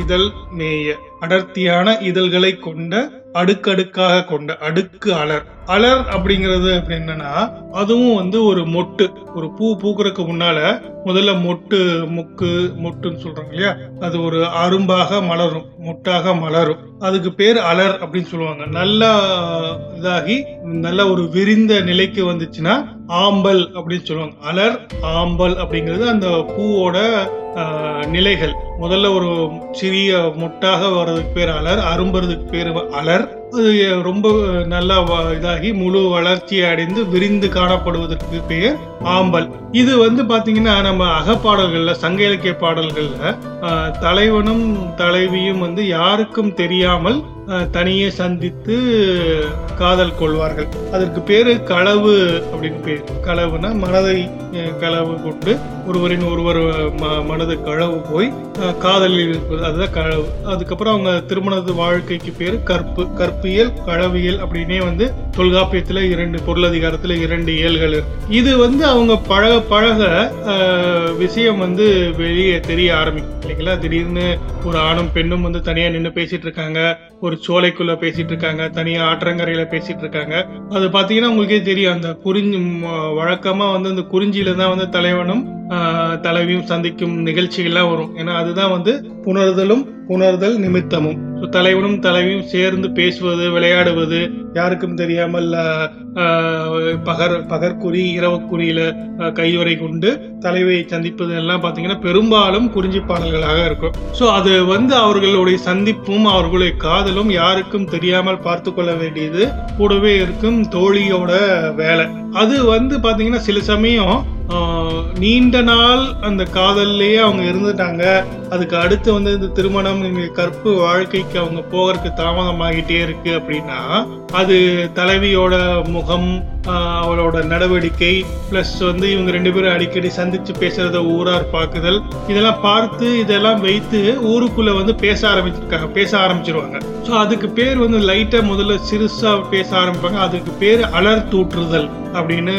இதழ் மேய. அடர்த்தியான இதழ்களை கொண்ட அடுக்கடுக்காக கொண்ட அடுக்கு அலர். அலர் அப்படிங்கிறது அப்படி என்னன்னா அதுவும் வந்து ஒரு மொட்டு ஒரு பூ பூக்குறதுக்கு முன்னால முதல்ல மொட்டு முக்கு மொட்டுன்னு சொல்றாங்க இல்லையா? அது ஒரு அரும்பாக மலரும் மொட்டாக மலரும். அதுக்கு பேர் அலர் அப்படின்னு சொல்லுவாங்க. நல்லா இதாகி நல்ல ஒரு விரிந்த நிலைக்கு வந்துச்சுன்னா ஆம்பல் அப்படின்னு சொல்லுவாங்க. அலர் ஆம்பல் அப்படிங்கிறது அந்த பூவோட நிலைகள். முதல்ல ஒரு சிறிய மொட்டாக வர்றதுக்கு பேர் அலர் அரும்புறதுக்கு பேர் அலர். பின்னர் ரொம்ப நல்லா இதாகி முழு வளர்ச்சி அடைந்து விரிந்து காணப்படுவதற்கு பெயர் ஆம்பல். இது வந்து பாத்தீங்கன்னா நம்ம அகப்பாடல்கள்ல சங்க இலக்கிய பாடல்கள்ல ஆஹ், தலைவனும் தலைவியும் வந்து யாருக்கும் தெரியாமல் தனியே சந்தித்து காதல் கொள்வார்கள். அதற்கு பேரு களவு அப்படின்னு பேர். களவுனா மனதை களவு கொண்டு ஒருவரின் ஒருவர் ம- மனது களவு போய் காதலில் இருப்பது அதுதான் களவு. அதுக்கப்புறம் அவங்க திருமணத்து வாழ்க்கைக்கு பேரு கற்பு. கற்பியல் களவியல் அப்படின்னே வந்து தொல்காப்பியத்துல இரண்டு பொருளதிகாரத்துல இரண்டு இயல்கள் இது வந்து அவங்க பழக பழக விஷயம் வந்து வெளியே தெரிய ஆரம்பிக்கும். இல்லைங்களா? திடீர்னு ஒரு ஆணும் பெண்ணும் வந்து தனியா நின்று பேசிட்டு இருக்காங்க. ஒரு சோலைக்குள்ள பேசிட்டு இருக்காங்க தனியா ஆற்றங்கரையில பேசிட்டு இருக்காங்க அது பாத்தீங்கன்னா உங்களுக்கே தெரியும் அந்த குறிஞ்சி ம- வழக்கமா வந்து அந்த குறிஞ்சியில தான் வந்து தலைவனும் தலைவியும் சந்திக்கும் நிகழ்ச்சிகள்லாம் வரும். ஏன்னா அதுதான் வந்து புணர்தலும் புணர்தல் நிமித்தமும். தலைவனும் தலைவியும் சேர்ந்து பேசுவது விளையாடுவது யாருக்கும் தெரியாமல் பகர் பகற்குறி இரவுக்குறியில கையுறை கொண்டு தலைவியை சந்திப்பது எல்லாம் பார்த்தீங்கன்னா பெரும்பாலும் குறிஞ்சி பாடல்களாக இருக்கும். ஸோ அது வந்து அவர்களுடைய சந்திப்பும் அவர்களுடைய காதலும் யாருக்கும் தெரியாமல் பார்த்து கொள்ள வேண்டியது கூடவே இருக்கும் தோழியோட வேலை. அது வந்து பார்த்தீங்கன்னா சில சமயம் நீண்ட நாள் அந்த காதல்லையே அவங்க இருந்துட்டாங்க. அதுக்கு அடுத்து வந்து இந்த திருமணம் இந்த கற்பு வாழ்க்கைக்கு அவங்க போகிறதுக்கு தாமதமாகிட்டே இருக்கு அப்படின்னா அது தலைவியோட முகம் அவளோட நடவடிக்கை பிளஸ் வந்து இவங்க ரெண்டு பேரும் அடிக்கடி சந்திச்சு பேசுறத ஊரார் பார்க்குதல் இதெல்லாம் பார்த்து இதெல்லாம் வைத்து ஊருக்குள்ள வந்து பேச ஆரம்பிச்சிருக்காங்க பேச ஆரம்பிச்சிருவாங்க. ஸோ அதுக்கு பேர் வந்து லைட்டா முதல்ல சிறுசா பேச ஆரம்பிப்பாங்க அதுக்கு பேர் அலர் தூற்றுதல் அப்படின்னு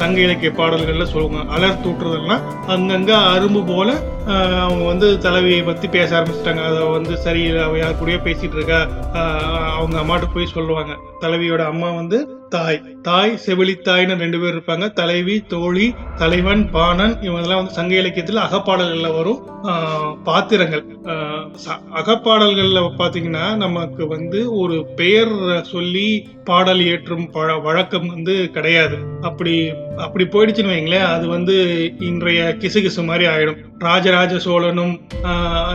சங்க இலக்கிய பாடல்கள்ல சொல்லுவாங்க. அலர் தூற்றுதல்னா அங்கங்க அரும்பு போல அவங்க வந்து தலைவியை பற்றி பேச ஆரம்பிச்சிட்டாங்க. அதை வந்து சரி அவள் யார் கூடயோ பேசிகிட்டு இருக்கா. அவங்க அம்மாட்ட போய் சொல்லுவாங்க. தலைவியோட அம்மா வந்து தாய் தாய் செவிலித்தாய்னு ரெண்டு பேர் இருப்பாங்க. தலைவி தோழி தலைவன் பாணன் இவங்கெல்லாம் வந்து சங்க இலக்கியத்துல அகப்பாடல்கள்ல வரும். பாத்திரங்கள். ச- அகப்பாடல்கள்ல பாத்தீங்கன்னா நமக்கு வந்து ஒரு பெயர் சொல்லி பாடல் ஏற்றும் பழ- வழக்கம் வந்து கிடையாது. அப்படி அப்படி போயிடுச்சுன்னு வைங்களேன் அது வந்து இன்றைய கிசுகிசு மாதிரி ஆயிடும். ராஜராஜ சோழனும்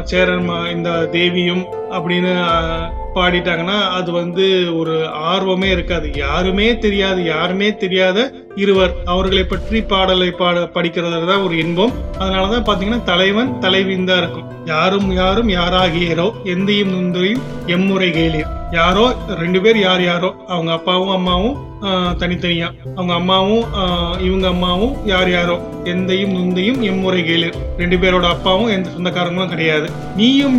சேரன் இந்த தேவியும் அப்படின்னு பாடிட்டாங்கன்னா அது வந்து ஒரு ஆர்வமே இருக்காது. யாருமே தெரியாது யாருமே தெரியாத இருவர் அவர்களை பற்றி பாடலை பாட படிக்கிறது தான் ஒரு இன்பம். அதனாலதான் பாத்தீங்கன்னா தலைவன் தலைவின் தான் இருக்கும். யாரும் யாரும் யாராகியரோ எந்தையும் நுந்தையும் எம்முறை கேளீர் யாரோ ரெண்டு பேர் யார் யாரோ அவங்க அப்பாவும் அம்மாவும் தனித்தனியா. அவங்க அம்மாவும் இவங்க அம்மாவும் யார் யாரோ எந்தையும் நுந்தையும் எம்முறை கேளு. ரெண்டு பேரோட அப்பாவும் எந்த சொந்தக்காரங்களும் கிடையாது. நீயும்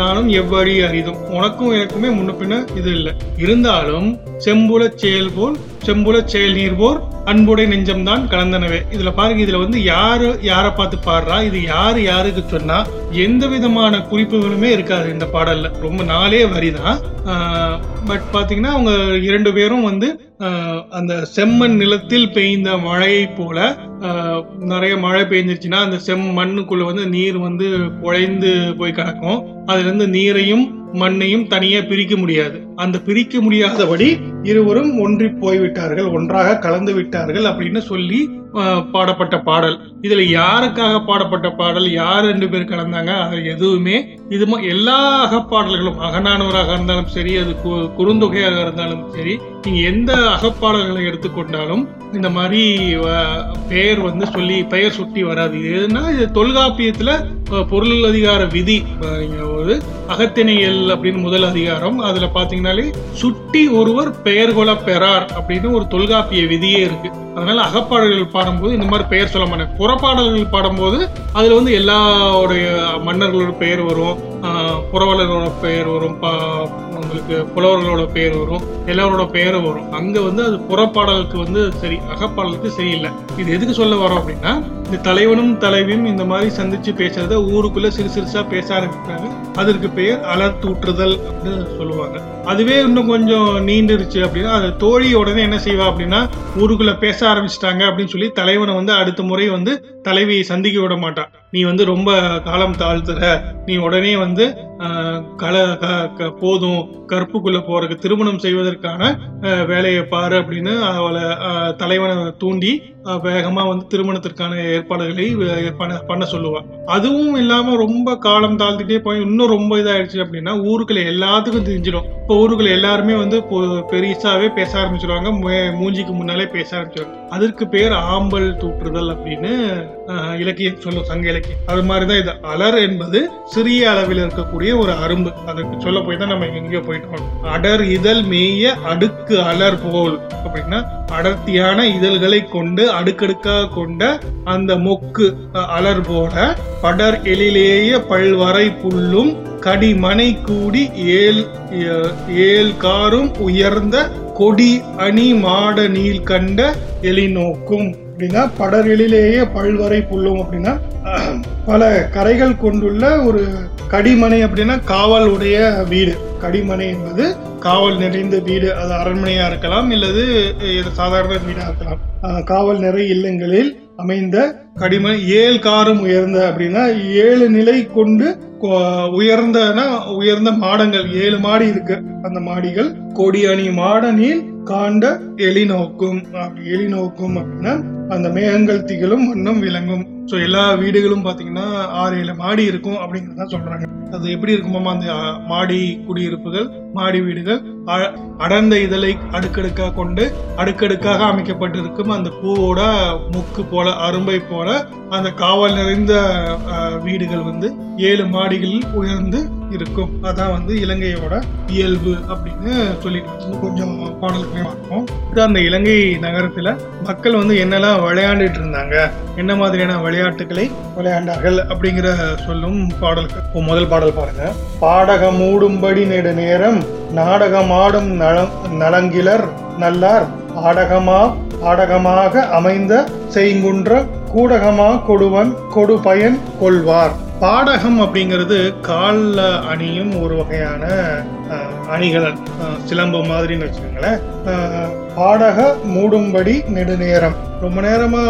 நானும் எவ்வழி அறிதும் உனக்கும் எனக்குமே முன்ன பின்ன இது இல்லை. இருந்தாலும் செம்புல செயல் போல் செம்புல செயல் நீர்வோர் அன்புடை நெஞ்சம்தான் கலந்தனவே. இதுல பாருங்க இதுல வந்து யாரு யாரை பார்த்து பாடுறா இது யாரு யாருக்கு சொன்னா எந்த விதமான குறிப்புகளுமே இருக்காது இந்த பாடல்ல. ரொம்ப நாளே வரிதான். பட் பாத்தீங்கன்னா அவங்க இரண்டு பேரும் வந்து அந்த செம்மண் நிலத்தில் பெய்ந்த மழையை போல நிறைய மழை பெய்ஞ்சிருச்சுன்னா அந்த செம் மண்ணுக்குள்ள வந்து நீர் வந்து குழைந்து போய் கிடக்கும். அதுல இருந்து நீரையும் மண்ணையும் தனியா பிரிக்க முடியாது. அந்த பிரிக்க முடியாதபடி இருவரும் ஒன்றி போய்விட்டார்கள் ஒன்றாக கலந்து விட்டார்கள் அப்படின்னு சொல்லி பாடப்பட்ட பாடல். இதுல யாருக்காக பாடப்பட்ட பாடல் யார் ரெண்டு பேர் கலந்தாங்க அதில் எதுவுமே இது எல்லா அகப்பாடல்களும் அகநானூறாக இருந்தாலும் சரி அது கு- குறுந்தொகையாக இருந்தாலும் சரி நீங்க எந்த அகப்பாடல்களை எடுத்துக்கொண்டாலும் இந்த மாதிரி பெயர் வந்து சொல்லி பெயர் சுட்டி வராது. எதுனா இது தொல்காப்பியத்துல பொருள் அதிகார விதி ஒரு அகத்திணையல் அப்படின்னு முதல் அதிகாரம் அதுல பின்னாலே சுட்டி ஒருவர் பெயர் கொல பெறார் அப்படின்னு ஒரு தொல்காப்பிய விதியே இருக்கு. அதனால அகப்பாடல்கள் பாடும்போது இந்த மாதிரி பெயர் சொல்ல மாட்டேன் புறப்பாடல்கள் பாடும்போது அதுல வந்து எல்லாருடைய மன்னர்களோட பெயர் வரும். புறவலரோட பெயர் வரும். பா- உங்களுக்கு புலவர்களோட பெயர் வரும் எல்லாரோட பெயரும் வரும். அங்க வந்து அது புறப்பாடலுக்கு வந்து சரி அகப்பாடலுக்கு சரியில்லை. இது எதுக்கு சொல்ல வரோம் அப்படின்னா இந்த தலைவனும் தலைவியும் இந்த மாதிரி சந்திச்சு பேசுறத ஊருக்குள்ள சிறு சிறுசா பேச ஆரம்பிக்கிறாங்க. அதற்கு பெயர் அலர் தூற்றுதல் அப்படின்னு சொல்லுவாங்க. அதுவே இன்னும் கொஞ்சம் நீண்டுருச்சு அப்படின்னா அது தோழி உடனே என்ன செய்வா அப்படின்னா ஊருக்குள்ள பேச ஆரம்பிச்சிட்டாங்க அப்படின்னு சொல்லி தலைவனை வந்து அடுத்த முறை வந்து தலைவியை சந்திக்க விட மாட்டான் நீ வந்து ரொம்ப காலம் தாழ்த்துற. நீ உடனே வந்து கல க- க- போதும் கற்புக்குள்ள போறதுக்கு திருமணம் செய்வதற்கான வேலையை பாரு அப்படின்னு அவளை தலைவனை தூண்டி வேகமாக வந்து திருமணத்திற்கான ஏற்பாடுகளை பண்ண பண்ண சொல்லுவான் அதுவும் இல்லாமல் ரொம்ப காலம் தாழ்ந்துட்டே போய் இன்னும் ரொம்ப இதாகிடுச்சு அப்படின்னா ஊருக்குள்ள எல்லாத்துக்கும் தெரிஞ்சிடும். இப்போ ஊருக்குள்ள எல்லாருமே வந்து பொ- பேச ஆரம்பிச்சிருவாங்க. மே- மூஞ்சிக்கு முன்னாலே பேச ஆரம்பிச்சிருவாங்க. அதற்கு பேர் ஆம்பல் தூற்றுதல் அப்படின்னு இலக்கியம் சொல்லும் சங்க இலக்கியம். அது மாதிரிதான் இது. அலர் என்பது சிறிய அளவில் இருக்கக்கூடிய ஒரு அரும்பு. அதற்கு சொல்ல போய் தான் நம்ம எங்கேயோ போயிட்டோம் அடர் இதழ் மேய அடுக்கு அலர் போல். அப்படின்னா அடர்த்தியான இதழ்களை கொண்டு அடுக்கடுக்காக கொண்ட அந்த மொக்கு அலர்போட அலர் போல படர் எழிலேய பல்வரை புல்லும் கடிமனை கூடி ஏல் அஹ், ஏல் காரும் உயர்ந்த கொடி அணி மாட நீல் கண்ட எலிநோக்கும் அப்படின்னா படரெழிலேயே பல்வரை புல்லும் அப்படின்னா பல கரைகள் கொண்டுள்ள ஒரு கடிமனை அப்படின்னா காவல் உடைய வீடு. கடிமனை என்பது காவல் நிறைந்த வீடு. அது அரண்மனையா இருக்கலாம் இல்லது இது சாதாரண வீடா இருக்கலாம். காவல் நிறை இல்லங்களில் அமைந்த கடிமனை ஏழு காரம் உயர்ந்த அப்படின்னா ஏழு நிலை கொண்டு உயர்ந்தனா உயர்ந்த மாடங்கள். ஏழு மாடி இருக்கு. அந்த மாடிகள் கொடியணி மாடனில் காண்ட எலி நோக்கும். அப்படி எலி நோக்கும் அப்படின்னா அந்த மேகங்கள் திகழும் வண்ணம் விளங்கும். ஸோ எல்லா வீடுகளும் பார்த்தீங்கன்னா ஆறு ஏழு மாடி இருக்கும் அப்படிங்கிறத சொல்றாங்க. அது எப்படி இருக்குமாமா அந்த மாடி குடியிருப்புகள் மாடி வீடுகள் அ- அடர்ந்த இதழை அடுக்கடுக்காக கொண்டு அடுக்கடுக்காக அமைக்கப்பட்டிருக்கும் அந்த பூவோட முக்கு போல அரும்பை போல அந்த காவல் நிறைந்த வீடுகள் வந்து ஏழு மாடிகளில் உயர்ந்து இருக்கும். அதான் வந்து இலங்கையோட இயல்பு அப்படின்னு சொல்லிட்டு கொஞ்சம் பாடல்களை பார்ப்போம். அந்த இலங்கை நகரத்துல மக்கள் வந்து என்னெல்லாம் விளையாண்டுட்டு இருந்தாங்க? என்ன மாதிரியான விளையாட்டுகளை விளையாண்டார்கள் அப்படிங்கிற சொல்லும் பாடல்கள். இப்போ முதல் பாடல் பாருங்க. பாடகம் மூடும்படி நெடு நேரம் நாடகமாடும் நலம் நலங்கிலர் நல்லார் ஆடகமா ஆடகமாக அமைந்த செய்குன்ற கூடகமா கொடுவன் கொடு பயன் கொள்வார். பாடகம் அப்படிங்கிறது காலில் அணியும் ஒரு வகையான அணிகள் சிலம்பு மாதிரின்னு வச்சுக்கோங்களேன். பாடக மூடும்படி நெடுநேரம். ரொம்ப நேரமா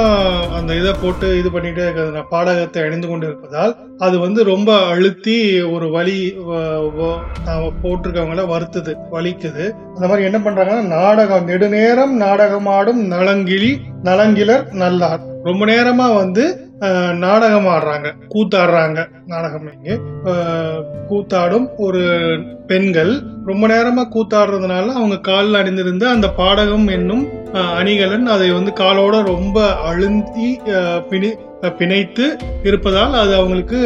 அந்த இதை போட்டு இது பண்ணிட்டே இருக்கிறது பாடகத்தை அணிந்து கொண்டு இருப்பதால் அது வந்து ரொம்ப அழுத்தி ஒரு வலி போட்டிருக்கவங்கள வருத்துது வலிக்குது. அந்த மாதிரி என்ன பண்றாங்கன்னா நாடகம் நெடுநேரம் நாடகமாடும் நலங்கிளி நலங்கிலர் நல்லார். ரொம்ப நேரமா வந்து நாடகம் ஆடுறாங்க கூத்தாடுறாங்க நாடகம் இங்கே. கூத்தாடும் ஒரு பெண்கள். ரொம்ப நேரமா கூத்தாடுறதுனால அவங்க காலில் அணிந்திருந்த அந்த பாடகம் என்னும் அணிகலன் அதை வந்து காலோட ரொம்ப அழுந்தி பிணி பிணைத்து இருப்பதால் அது அவங்களுக்கு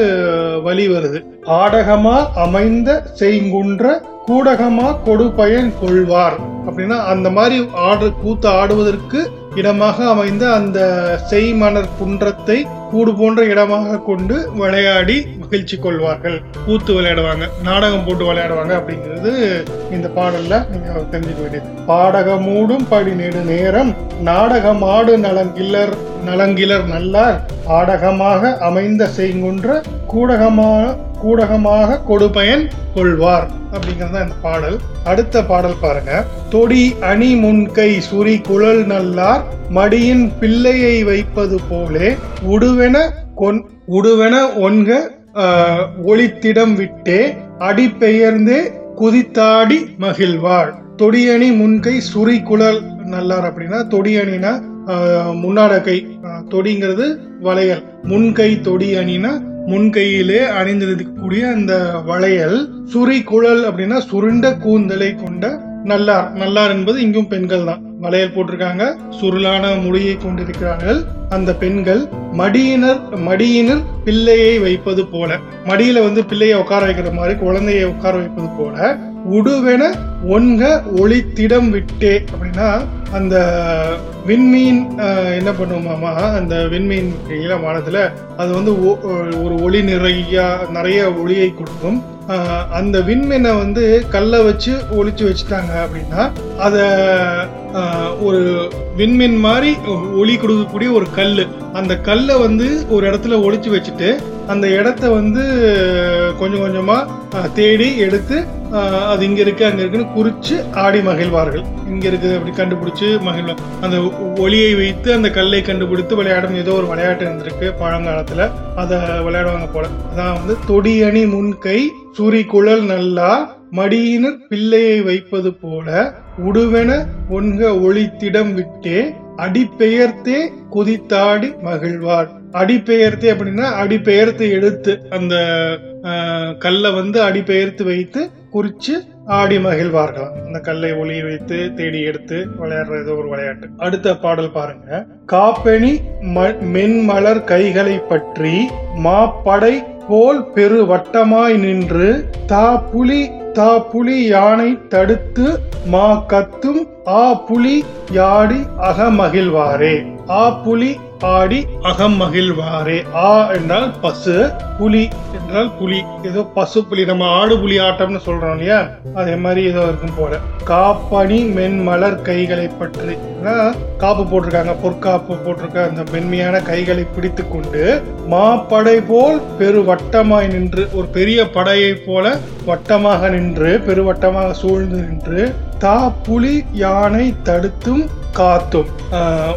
வழி வருது. ஆடகமா அமைந்த செய்குன்ற கூடகமா கொடுபயன் கொள்வார் அப்படின்னா அந்த மாதிரி ஆடு கூத்து ஆடுவதற்கு இடமாக அமைந்த அந்த செய்மணர் குன்றத்தை கூடு போன்ற இடமாக கொண்டு விளையாடி மகிழ்ச்சி கொள்வார்கள். கூத்து விளையாடுவாங்க நாடகம் போட்டு விளையாடுவாங்க அப்படிங்கிறது இந்த பாடல்ல நீங்க தெரிஞ்சுக்க வேண்டியது. பாடகமூடும் படி நெடு நேரம் நாடகமாடு நலங்கிலர் நலங்கிலர் நல்லார் ஆடகமாக அமைந்த செய்குன்ற கூடகமாக கூடகமாக கொடுபயன் கொள்வார் அப்படிங்கிறது தான் இந்த பாடல். அடுத்த பாடல் பாருங்க. தொடி அணி முன்கை சுரி குழல் நல்லார் மடியின் பிள்ளையை வைப்பது போலே உடுவ உடுவென கொன் உடுவென ஒன்க ஒளித்திடம் விட்டே அடி பெயர்ந்தே குதித்தாடி மகிழ்வாள். தொடியணி முன்கை சுரி குழல் நல்லார் அப்படின்னா தொடியணினா முன்னாட கை தொடிங்கிறது வளையல். முன்கை தொடி அணினா முன்கையிலே அணிந்திருக்கக்கூடிய அந்த வளையல். சுரி குழல் அப்படின்னா சுருண்ட கூந்தலை கொண்ட நல்லார் நல்லார் என்பது இங்கும் பெண்கள் தான். வளையல் போட்டிருக்காங்க. சுருளான முடியை கொண்டிருக்கிறார்கள். அந்த பெண்கள் மடியினர் மடியினர் பிள்ளையை வைப்பது போல மடியில வந்து பிள்ளையை உட்கார வைக்கிற மாதிரி குழந்தையை உட்கார வைப்பது போல உடுவென ஒன்க ஒளித்திடம் விட்டே. அப்படின்னா அந்த விண்மீன் என்ன பண்ணுவோமாமா அந்த விண்மீன் கீழே வானத்துல அது வந்து ஒரு ஒளி நிறைய நிறைய ஒளியை கொடுக்கும். அந்த விண்மீனை வந்து கல்லை வச்சு ஒளிச்சு வச்சுட்டாங்க அப்படின்னா அத ஒரு விண்மீன் மாதிரி ஒளி கொடுக்கக்கூடிய ஒரு கல் அந்த கல்லை வந்து ஒரு இடத்துல ஒளிச்சு வச்சுட்டு அந்த இடத்த வந்து கொஞ்சம் கொஞ்சமா தேடி எடுத்து அது இங்கே இருக்கு அங்கே இருக்குன்னு குறித்து ஆடி மகிழ்வார்கள். இங்கே இருக்குது அப்படி கண்டுபிடிச்சி மகிழ்வா அந்த ஒ- ஒளியை வைத்து அந்த கல்லை கண்டுபிடித்து விளையாடும் ஏதோ ஒரு விளையாட்டு இருந்திருக்கு பழங்காலத்தில். அதை விளையாடுவாங்க போல. அதான் வந்து தொடியணி முன்கை சுரி குழல் நல்லா மடியினர் பிள்ளையை வைப்பது போல உடுவென ஒன்க ஒளித்திடம் விட்டே அடிப்பெயர்த்தே குதித்தாடி மகிழ்வார். அடிப்பெயர்த்தே அப்படின்னா அடிப்பெயர்த்து எடுத்து அந்த கல்லை வந்து அடிபெயர்த்து வைத்து குறிச்சு ஆடி மகிழ்வார்களாம் அந்த கல்லை ஒளிய வைத்து தேடி எடுத்து விளையாடுற ஏதோ ஒரு விளையாட்டு. அடுத்த பாடல் பாருங்க. காப்பெணி ம- மென்மலர் கைகளை பற்றி மாப்படை போல் பெரு வட்டமாய் நின்று தா புலி தா புலி யானை தடுத்து மா கத்தும் ஆ புலி யாடி அகமகிழ்வாரே ஆ புலி ஆடி அகம் மகிழ்வாரே. ஆ என்றால் பசு புலி என்றால் புலி. ஏதோ பசு புலி நம்ம ஆடு புலி ஆட்டம்னு சொல்றோம் இல்லையா? அதே மாதிரி ஏதோ இருக்கும் போல. காப்பணி மென்மலர் கைகளை பற்றி. காப்பு போட்டிருக்காங்க பொற்காப்பு போட்டிருக்க அந்த மென்மையான கைகளை பிடித்து கொண்டு மாப்படை போல் பெரு வட்டமாய் நின்று ஒரு பெரிய படையை போல வட்டமாக நின்று பெருவட்டமாக சூழ்ந்து நின்று தா புலி யானை தடுத்தும் காத்தும்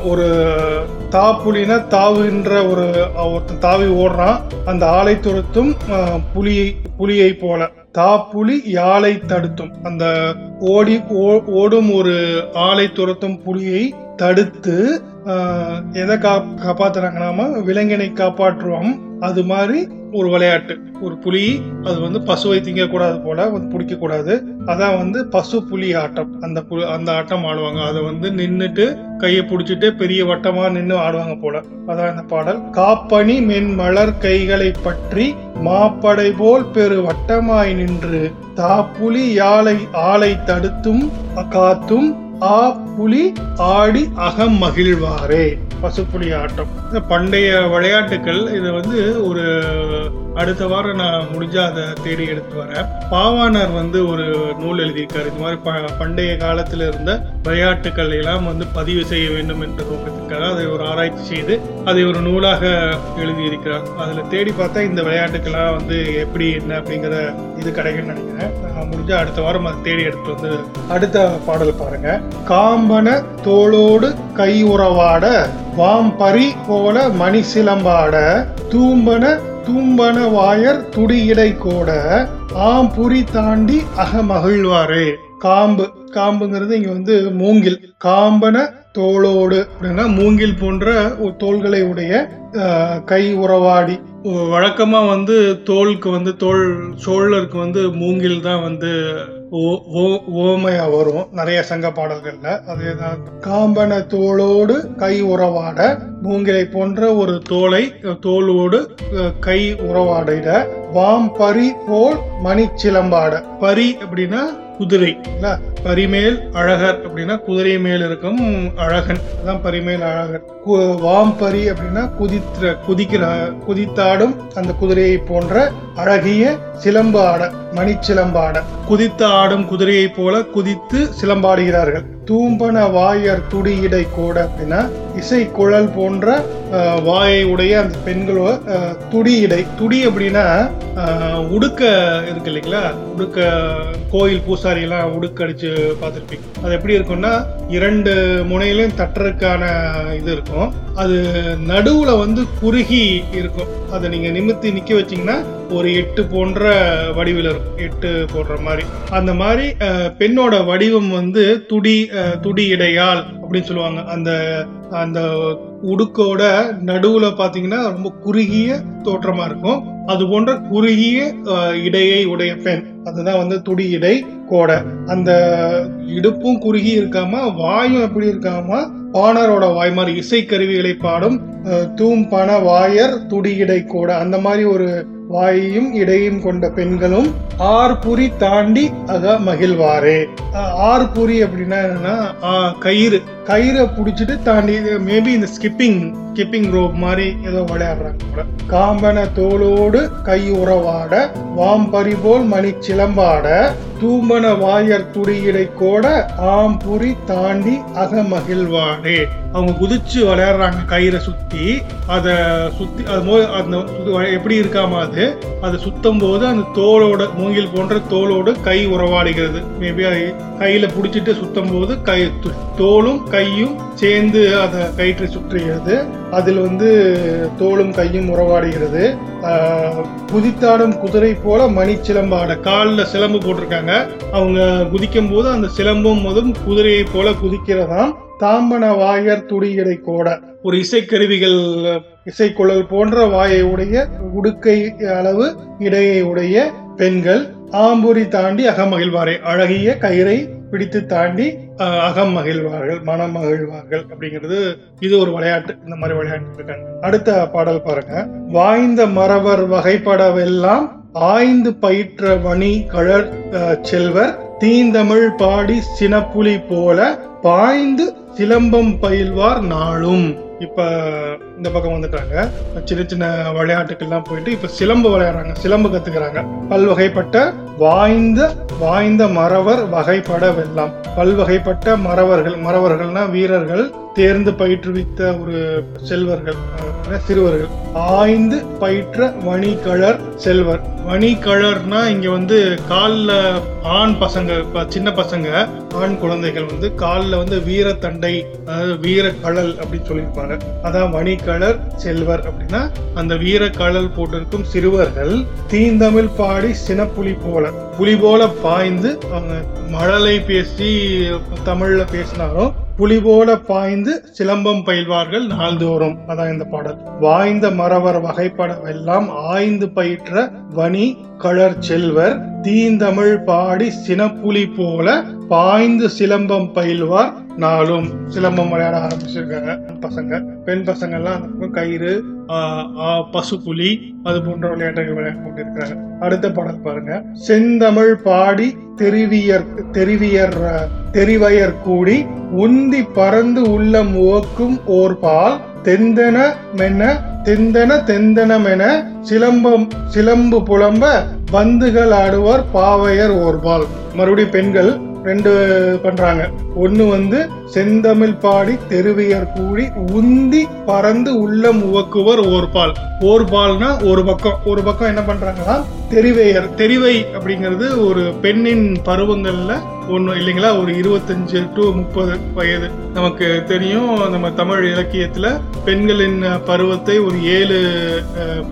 ஒரு தாப்புலினா தாவுகின்ற ஒரு ஒருத்தன் தாவி ஓடுறான். அந்த ஆலை துரத்தும் புலியை புலியை போல. தாப்புலி யாழை தடுத்தும். அந்த ஓடி ஓ- ஓடும் ஒரு ஆலை துரத்தும் புலியை தடுத்து எதை கா காப்பாத்துறாங்கன்னாம விலங்கினை காப்பாற்றுவோம். அது மாதிரி ஒரு விளையாட்டு. ஒரு புலி அது வந்து பசுவை திங்கக்கூடாது போல வந்து பிடிக்க கூடாது அதான் வந்து பசு புலி ஆட்டம். அந்த அந்த ஆட்டம் ஆடுவாங்க. அதை வந்து நின்றுட்டு கையை பிடிச்சிட்டு பெரிய வட்டமா நின்று ஆடுவாங்க போல. அதான் இந்த பாடல். காப்பணி மென்மலர் கைகளை பற்றி மாப்படை போல் பெரு வட்டமாய் நின்று தாப்புலி யாழை ஆளை தடுத்தும் காத்தும் ஆ புலி ஆடி அகம் மகிழ்வாரே. பசுப்புலி ஆட்டம். இந்த பண்டைய விளையாட்டுக்கள் இது வந்து ஒரு அடுத்த வாரம் நான் முடிஞ்சா அதை தேடி எடுத்து வரேன். பாவாணர் வந்து ஒரு நூல் எழுதியிருக்காரு. இது மாதிரி ப- பண்டைய காலத்தில் இருந்த விளையாட்டுக்கள் எல்லாம் வந்து பதிவு செய்ய வேண்டும் என்ற நோக்கத்திற்காக அதை ஒரு ஆராய்ச்சி செய்து அதை ஒரு நூலாக எழுதியிருக்கிறார். அதில் தேடி பார்த்தா இந்த விளையாட்டுக்கெல்லாம் வந்து எப்படி என்ன அப்படிங்கிற இது கிடைக்கும்னு நினைக்கிறேன். நான் முடிஞ்சா அடுத்த வாரம் அதை தேடி எடுத்து வந்து அடுத்த பாடல் பாருங்க. காம்பன தோளோடு கை உறவாட வாம்பரி போல மணி சிலம்பாட தூம்பன தூம்பன வாயர் துடியிடை கோட ஆம்புரி தாண்டி அகமகிழ்வாரே காம்பு காம்புங்கிறது இங்க வந்து மூங்கில். காம்பன தோளோடு அப்படின்னா மூங்கில் போன்ற தோள்களை உடைய கை உறவாடி. வழக்கமா வந்து தோலுக்கு வந்து தோல் சோழருக்கு வந்து மூங்கில் தான் வந்து ஓமையா வரும் நிறைய சங்க பாடல்கள்ல. அதேதான் காம்பன தோளோடு கை உறவாட மூங்கிலை போன்ற ஒரு தோலை தோலோடு கை உறவாடிட வாம்பரி போல் மணிச்சிலம்பாட. பரி அப்படின்னா குதிரை பரிமேல் அழகர் அப்படின்னா குதிரை மேல் இருக்கும் அழகன். அதான் பரிமேல் அழகர். கு- வாம்பரி அப்படின்னா குதித்த குதிக்கிற குதித்தாடும் அந்த குதிரையை போன்ற அழகிய சிலம்பு ஆட மணிச்சிலம்பாட குதித்து ஆடும் குதிரையைப் போல குதித்து சிலம்பாடுகிறார்கள். தூம்பன வாயர் துடியிடை கூட அப்படின்னா இசை குழல் போன்ற வாயை உடைய அந்த பெண்களோ துடியிடை துடி இடை. துடி அப்படின்னா உடுக்க இருக்கு இல்லைங்களா? உடுக்க கோயில் பூசாரி எல்லாம் உடுக்க அடிச்சு பார்த்துருப்பீங்க. அது எப்படி இருக்கும்னா இரண்டு முனையிலும் தட்டுறதுக்கான இது இருக்கும். அது நடுவுல வந்து குறுகி இருக்கும். அதை நீங்க நிமித்தி நிக்க வச்சீங்கன்னா ஒரு எட்டு போன்ற வடிவில் இருக்கும். எட்டு போடுற மாதிரி. அந்த மாதிரி பெண்ணோட வடிவம் வந்து துடி துடி இடையால் அப்படின்னு சொல்லுவாங்க. அந்த அந்த உடுக்கோட நடுவுல பாத்தீங்கன்னா ரொம்ப குறுகிய தோற்றமா இருக்கும். அது போன்ற குறுகிய இடையை உடைய பெண். அதுதான் வந்து துடி இடை கோடை. அந்த இடுப்பும் குறுகி இருக்காம வாயும் எப்படி இருக்காம பாணரோட வாய் மாதிரி இசைக்கருவிகளை பாடும் தூம்பான தூம் பண வாயர் துடி இடை கோடை. அந்த மாதிரி ஒரு வாயையும் இடையும் கொண்ட பெண்களும் ஆர்புரி தாண்டி அக மகிழ்வாரே. ஆர்புரி அப்படின்னா என்னன்னா கயிறு. கயிறை பிடிச்சிட்டு தாண்டி மேபி இந்த ஸ்கிப்பிங் ஸ்கிப்பிங் ரோப் மாதிரி ஏதோ விளையாடுறாங்க கூட. காம்பன தோளோடு கை உறவாட வாம்பரி போல் மணி சிலம்பாட தூம்பன வாயர் துடியிடை கோட ஆம்புரி தாண்டி அக மகிழ்வாடே அவங்க குதிச்சு விளையாடுறாங்க கயிறை சுத்தி. அதை சுத்தி அது மோ அந்த எப்படி இருக்காம அது அதை சுத்தும் போது அந்த தோலோட மூங்கில் போன்ற தோலோடு கை உறவாடுகிறது. மேபி கையில பிடிச்சிட்டு சுத்தும் போது கை தோலும் கையும் சேர்ந்து அதை கயிற்றை சுற்றுகிறது. அதில் வந்து தோலும் கையும் உறவாடுகிறது. குதித்தாடும் குதிரை போல மணிச்சிலம்பாட. காலில் சிலம்பு போட்டிருக்காங்க. அவங்க குதிக்கும் போது அந்த சிலம்பும் முதல் குதிரையை போல குதிக்கிறதாம். தாம்பன வாயர் துடியடை கோட. ஒரு இசைக்கருவிகள் இசைக்குழல் போன்ற வாயை உடைய உடுக்கை அளவு இடையை உடைய பெண்கள் ஆம்புரி தாண்டி அகமகிழ்வாரை அழகிய கயிறை பிடித்து தாண்டி அகம் மகிழ்வார்கள் மனம் மகிழ்வார்கள் அப்படிங்கிறது இது ஒரு விளையாட்டு. இந்த மாதிரி விளையாட்டு இருக்காங்க. அடுத்த பாடல் பாருங்க. வாய்ந்த மறவர் வகைப்படவெல்லாம் ஆய்ந்து பயிற்ற வணி கழற் செல்வர் தீந்தமிழ் பாடி சினப்புலி போல பாய்ந்து சிலம்பம் பயில்வார் நாளும். இப்ப இந்த பக்கம் வந்துட்டாங்க. சின்ன சின்ன விளையாட்டுக்கெல்லாம் போயிட்டு இப்ப சிலம்பு விளையாடுறாங்க. சிலம்பு கத்துக்கிறாங்க. பல்வகைப்பட்ட வாய்ந்த வாய்ந்த மறவர் வகைப்பட வெல்லாம் பல்வகைப்பட்ட மறவர்கள் மறவர்கள்னா வீரர்கள் தேர்ந்து பயிற்றுவித்த ஒரு செல்வர்கள் சிறுவர்கள். ஆய்ந்து பயிற்ற வணிகழர் செல்வர். வணிகழர்னா இங்க வந்து காலில் ஆண் பசங்க சின்ன பசங்க ஆண் குழந்தைகள் வந்து காலில் வந்து வீரத்தண்டை அதாவது வீர கழல் அப்படின்னு சொல்லியிருப்பாங்க. அதான் வணிகழர் செல்வர் அப்படின்னா அந்த வீர கழல் போட்டிருக்கும் சிறுவர்கள் தீந்தமிழ் பாடி சினப்புலி போல புலி போல பாய்ந்து அவங்க மழலை பேசி தமிழ்ல பேசினாலும் புலி போல பாய்ந்து சிலம்பம் பயில்வார்கள் நாள்தோறும். அதான் இந்த பாடல். வாய்ந்த மறவர் வகைப்படவெல்லாம் ஆய்ந்து பயிற்ற வணி கழற் செல்வர் தீந்தமிழ் பாடி சினப்புலி போல பாய்ந்து சிலம்பம் பயில்வார் நாளும். சிலம்பம் விளையாட ஆரம்பிச்சிருக்காங்க. பசங்க பெண் பசங்க எல்லாம் அந்த பக்கம் கயிறு ஆஹ், ஆஹ், பசுப்புலி அது போன்ற விளையாட்டுகள் விளையாட கொண்டிருக்கிறாங்க. அடுத்த பாடல் பாருங்க. செந்தமிழ் பாடி தெரிவியர் தெரிவியர் தெரிவையர் தெரிவயர் கூடி உந்தி பறந்து உள்ளம் ஓக்கும் ஓர்பால் தெந்தன மென்ன தெந்தன தெந்தனமென சிலம்பம் சிலம்பு புலம்ப பந்துகள் ஆடுவார் பாவையர் ஓர்பால். மறுபடியும் பெண்கள் ரெண்டு பண்றாங்க. ஒன்னு வந்து செந்தமிழ் பாடி தெருவியர் கூடி உந்தி பறந்து உள்ள முவக்குவர் ஓர்பால். ஓர்பால்னா ஒரு பக்கம். ஒரு பக்கம் என்ன பண்றாங்கன்னா தெரிவையர் தெரிவை அப்படிங்கிறது ஒரு பெண்ணின் பருவங்கள்ல ஒன்றும் இல்லைங்களா? ஒரு இருபத்தஞ்சு டு முப்பது வயது. நமக்கு தெரியும் நம்ம தமிழ் இலக்கியத்தில் பெண்களின் பருவத்தை ஒரு ஏழு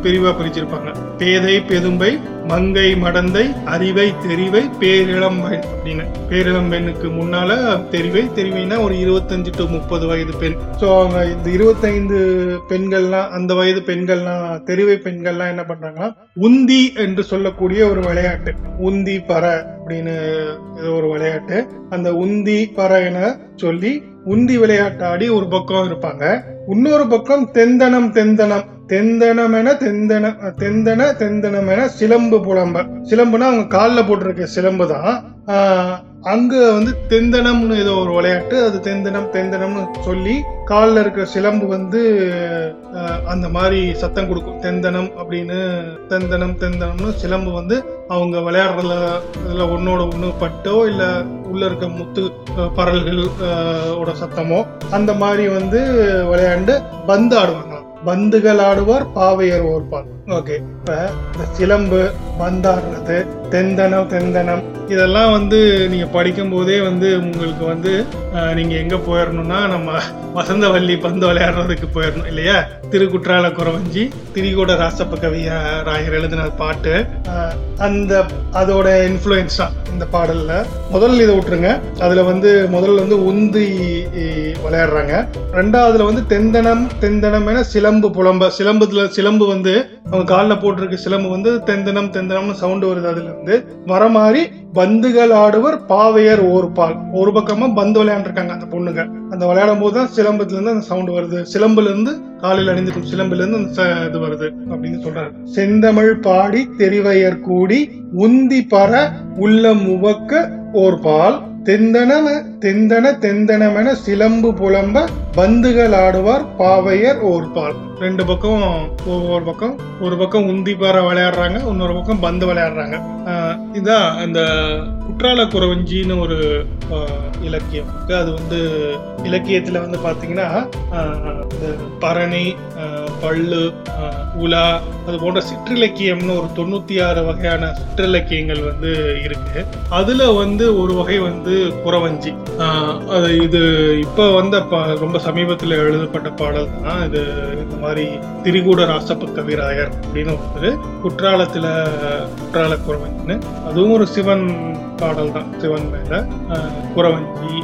பிரிவாக பிரிச்சிருப்பாங்க. பேதை பெதும்பை மங்கை மடந்தை அறிவை தெரிவை பேரிளம் பெண் அப்படின்னு. பேரிளம் பெண்ணுக்கு முன்னால தெரிவை தெரிவைனா ஒரு இருபத்தஞ்சு டு முப்பது வயது பெண். ஸோ அவங்க இந்த இருபத்தைந்து பெண்கள்லாம் அந்த வயது பெண்கள்லாம் தெரிவை பெண்கள்லாம் என்ன பண்றாங்கன்னா உந்தி என்று சொல்லக்கூடிய ஒரு விளையாட்டு. உந்தி பற அப்படின்னு ஏதோ ஒரு விளையாட்டு. அந்த உந்தி பறவைன சொல்லி உந்தி விளையாட்டாடி ஒரு பக்கம் இருப்பாங்க. இன்னொரு பக்கம் தெந்தனம் தெந்தனம் தெந்தனமென தெந்தன தெந்தன தெந்தனமென சிலம்பு புலம்ப. சிலம்புனா அவங்க காலில் போட்டிருக்க சிலம்பு தான். அங்கே அங்க வந்து தெந்தனம்னு ஏதோ ஒரு விளையாட்டு அது தெந்தனம் தெந்தனம்னு சொல்லி காலில் இருக்கிற சிலம்பு வந்து அந்த மாதிரி சத்தம் கொடுக்கும். தெந்தனம் அப்படின்னு தெந்தனம் தெந்தனம்னு சிலம்பு வந்து அவங்க விளையாடுறதுல இதில் ஒன்னோட ஒன்று பட்டோ இல்லை உள்ள இருக்க முத்து பரல்கள் ஓட சத்தமோ அந்த மாதிரி வந்து விளையாண்டு பந்து ஆடுவாங்க. பந்துகள் ஆடுவார் பாவையர் ஓர்ப்பார் ஓகே. இப்ப இந்த சிலம்பு பந்தாடுறது தெந்தனம் தெந்தனம் இதெல்லாம் வந்து நீங்க படிக்கும் போதே வந்து உங்களுக்கு வந்து நீங்கள் நீங்க எங்க போயிடணும்னா நம்ம வசந்தவல்லி பந்து விளையாடுறதுக்கு போயிடணும் இல்லையா? திருக்குற்றால குறவஞ்சி திரிகூட ராசப்ப கவிய ராயர் எழுதின பாட்டு. அந்த அதோட இன்ஃப்ளூயன்ஸ் தான் இந்த பாடல்ல. முதல்ல இதை விட்டுருங்க. அதுல வந்து முதல்ல வந்து உந்தி விளையாடுறாங்க. ரெண்டாவதுல வந்து தெந்தனம் தெந்தனம் என சிலம்பு புலம்ப சிலம்புல சிலம்பு வந்து அவங்க காலில் போட்டு போட்டிருக்கு. சிலம்பு வந்து தெந்தனம் தெந்தனம்னு சவுண்டு வருது அதுல இருந்து வர மாதிரி பந்துகள் ஆடுவர் பாவையர் ஒரு பால் ஒரு பக்கமா பந்து விளையாண்டுருக்காங்க அந்த பொண்ணுங்க. அந்த விளையாடும் போது தான் சிலம்பத்துல இருந்து அந்த சவுண்ட் வருது. சிலம்புல இருந்து காலில் அணிந்திருக்கும் சிலம்புல இருந்து அந்த ச- இது வருது அப்படின்னு சொல்றாரு செந்தமிழ் பாடி தெரிவையர் கூடி உந்தி பர உள்ளம் உவக்க ஓர் பால் தெந்தன தெந்தன தெந்தனமென சிலம்பு புலம்ப பந்துகள் ஆடுவார் பாவையர் ஓர் பால் ரெண்டு பக்கம் ஒவ்வொரு பக்கம் ஒரு பக்கம் உந்தி பாற விளையாடுறாங்க இன்னொரு பக்கம் பந்து விளையாடுறாங்க. இதுதான் இதான் அந்த குற்றால குறவஞ்சின்னு ஒரு இலக்கியம். அது வந்து இலக்கியத்தில் வந்து பார்த்தீங்கன்னா இந்த பரணி பல்லு உலா அது போன்ற சிற்றிலக்கியம்னு ஒரு தொண்ணூற்றி ஆறு வகையான சிற்றிலக்கியங்கள் வந்து இருக்கு. அதில் வந்து ஒரு வகை வந்து குறவஞ்சி. அது இது இப்ப வந்த பா- ரொம்ப சமீபத்தில் எழுதப்பட்ட பாடல் தான். இது இந்த மாதிரி திரிகூட ராசப்ப கவிராயர் அப்படின்னு ஒருத்தர் குற்றாலத்துல குற்றால குறவஞ்சின்னு. அதுவும் ஒரு சிவன் பாடல் தான் சிவன் மேல. குறவஞ்சி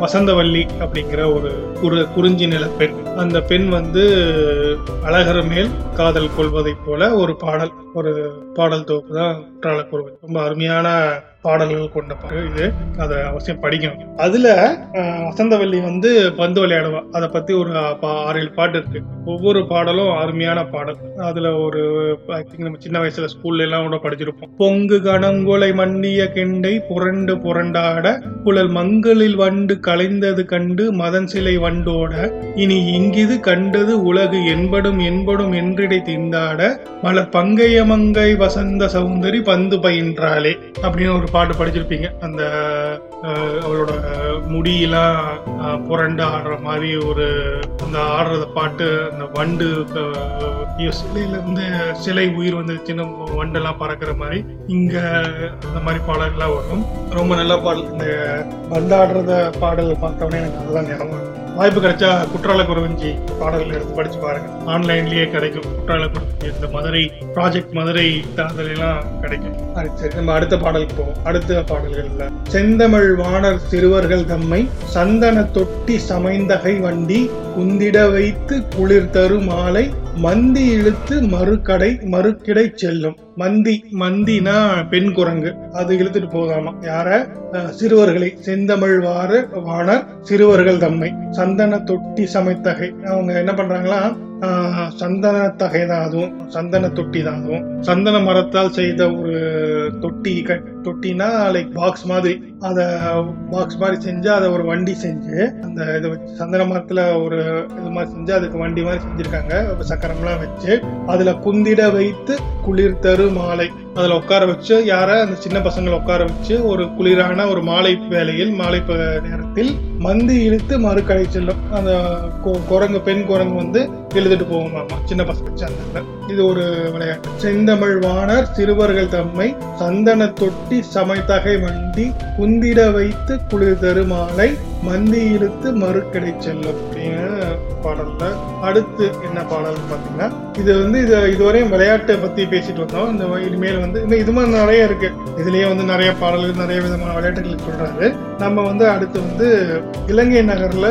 வசந்தவல்லி அப்படிங்கிற ஒரு குறு குறிஞ்சி நில பெண். அந்த பெண் வந்து அழகர் மேல் காதல் கொள்வதை போல ஒரு பாடல் ஒரு பாடல் தொகுப்பு தான் குற்றால குறவஞ்சி. ரொம்ப அருமையான பாடல்கள் கொண்ட பாடல். இது அதை அவசியம் படிக்கணும். அதுல வசந்தவல்லி வந்து பந்து விளையாடுவா. அதை பத்தி ஒரு பா- ஆறு ஏழு பாட்டு இருக்கு. ஒவ்வொரு பாடலும் அருமையான பாடல். அதுல ஒரு I நம்ம சின்ன வயசுல ஸ்கூல்ல எல்லாம் கூட படிச்சிருப்போம். பொங்கு கணங்கொலை மன்னிய கெண்டை புரண்டு புரண்டாட புழல் மங்களில் வண்டு கலைந்தது கண்டு மதன் சிலை வண்டோட இனி இங்கிது கண்டது உலகு என்படும் என்படும் என்றிடை திண்டாட மலர் பங்கைய மங்கை வசந்த சௌந்தரி பந்து பயின்றாளே அப்படின்னு ஒரு பாட்டு படிச்சிருப்பீங்க. அந்த அவளோட முடியெல்லாம் புரண்டு ஆடுற மாதிரி ஒரு அந்த ஆடுறத பாட்டு அந்த வண்டு அஹ், சிலையில இருந்து சிலை உயிர் வந்துருச்சுன்னு வண்டெல்லாம் பறக்கிற மாதிரி இங்க அந்த மாதிரி பாடல்கள்லாம் வரும். ரொம்ப நல்ல பாடல். இந்த வண்டாடுறத பாடல் பார்த்தோன்னே எனக்கு அதெல்லாம் ஞாபகம் வரும். வாய்ப்பு கிடைச்சா குற்றால குறவஞ்சி பாடல்கள் எடுத்து படிச்சு பாருங்க. ஆன்லைன்லயே கிடைக்கும். குற்றால குறவஞ்சி இந்த மதுரை ப்ராஜெக்ட் மதுரை தாதலாம் கிடைக்கும். சரி நம்ம அடுத்த பாடலுக்கு போவோம். அடுத்த பாடல்கள்ல செந்தமிழ் வாணர் சிறுவர்கள் தம்மை சந்தன தொட்டி சமைந்தகை வண்டி குந்திட வைத்து குளிர் தரும் மாலை மந்தி இழுத்து மறுக்கடை மறுக்கிடை செல்லும். மந்தி மந்தினா பெண் குரங்கு. அது இழுத்துட்டு போகாமா? யார? சிறுவர்களை. செந்தமிழ் வார வாணர் சிறுவர்கள் தம்மை. சந்தன தொட்டி சமைத்தகை. அவங்க என்ன பண்றாங்களா? சந்தன தகை சந்தன தொட்டி தான் அதுவும் சந்தன மரத்தால் செய்த ஒரு தொட்டி கட் தொட்டினா லைக் பாக்ஸ் மாதிரி. அத பாக்ஸ் மாதிரி செஞ்சு அதை ஒரு வண்டி செஞ்சு அந்த இதை வச்சு சந்தன மரத்துல ஒரு இது மாதிரி செஞ்சு அதுக்கு வண்டி மாதிரி செஞ்சிருக்காங்க. சக்கரம்லாம் வச்சு அதுல குந்திட வைத்து குளிர் தரு மாலை. அதுல உட்கார வச்சு யார அந்த சின்ன பசங்களை உட்கார வச்சு ஒரு குளிரான ஒரு மாலை வேலையில் மாலை நேரத்தில் மந்தி இழுத்து மறுக்கடை செல்லும். அந்த குரங்கு பெண் குரங்கு வந்து இழுத்துட்டு ஆமா சின்ன பசங்க சேர்ந்தாங்க இது ஒரு விளையாட்டு. செந்தமிழ் வாணர் சிறுவர்கள் தம்மை சந்தன தொட்டி சமைத்தகை வண்டி குந்திட வைத்து குளிர் தருமாலை மந்தி இழுத்து மறுக்கடை செல்லும். அப்படின்னு பாடல்ல. அடுத்து என்ன பாடல் பாத்தீங்கன்னா இது வந்து இது இதுவரையும் விளையாட்டை பத்தி பேசிட்டு வந்தோம். இந்த இனிமேல் வந்து இன்னும் இது மாதிரி நிறைய இருக்கு. இதுலயே வந்து நிறைய பாடல்கள் நிறைய விதமான விளையாட்டுகள் சொல்றாரு. நம்ம வந்து அடுத்து வந்து இலங்கை நகர்ல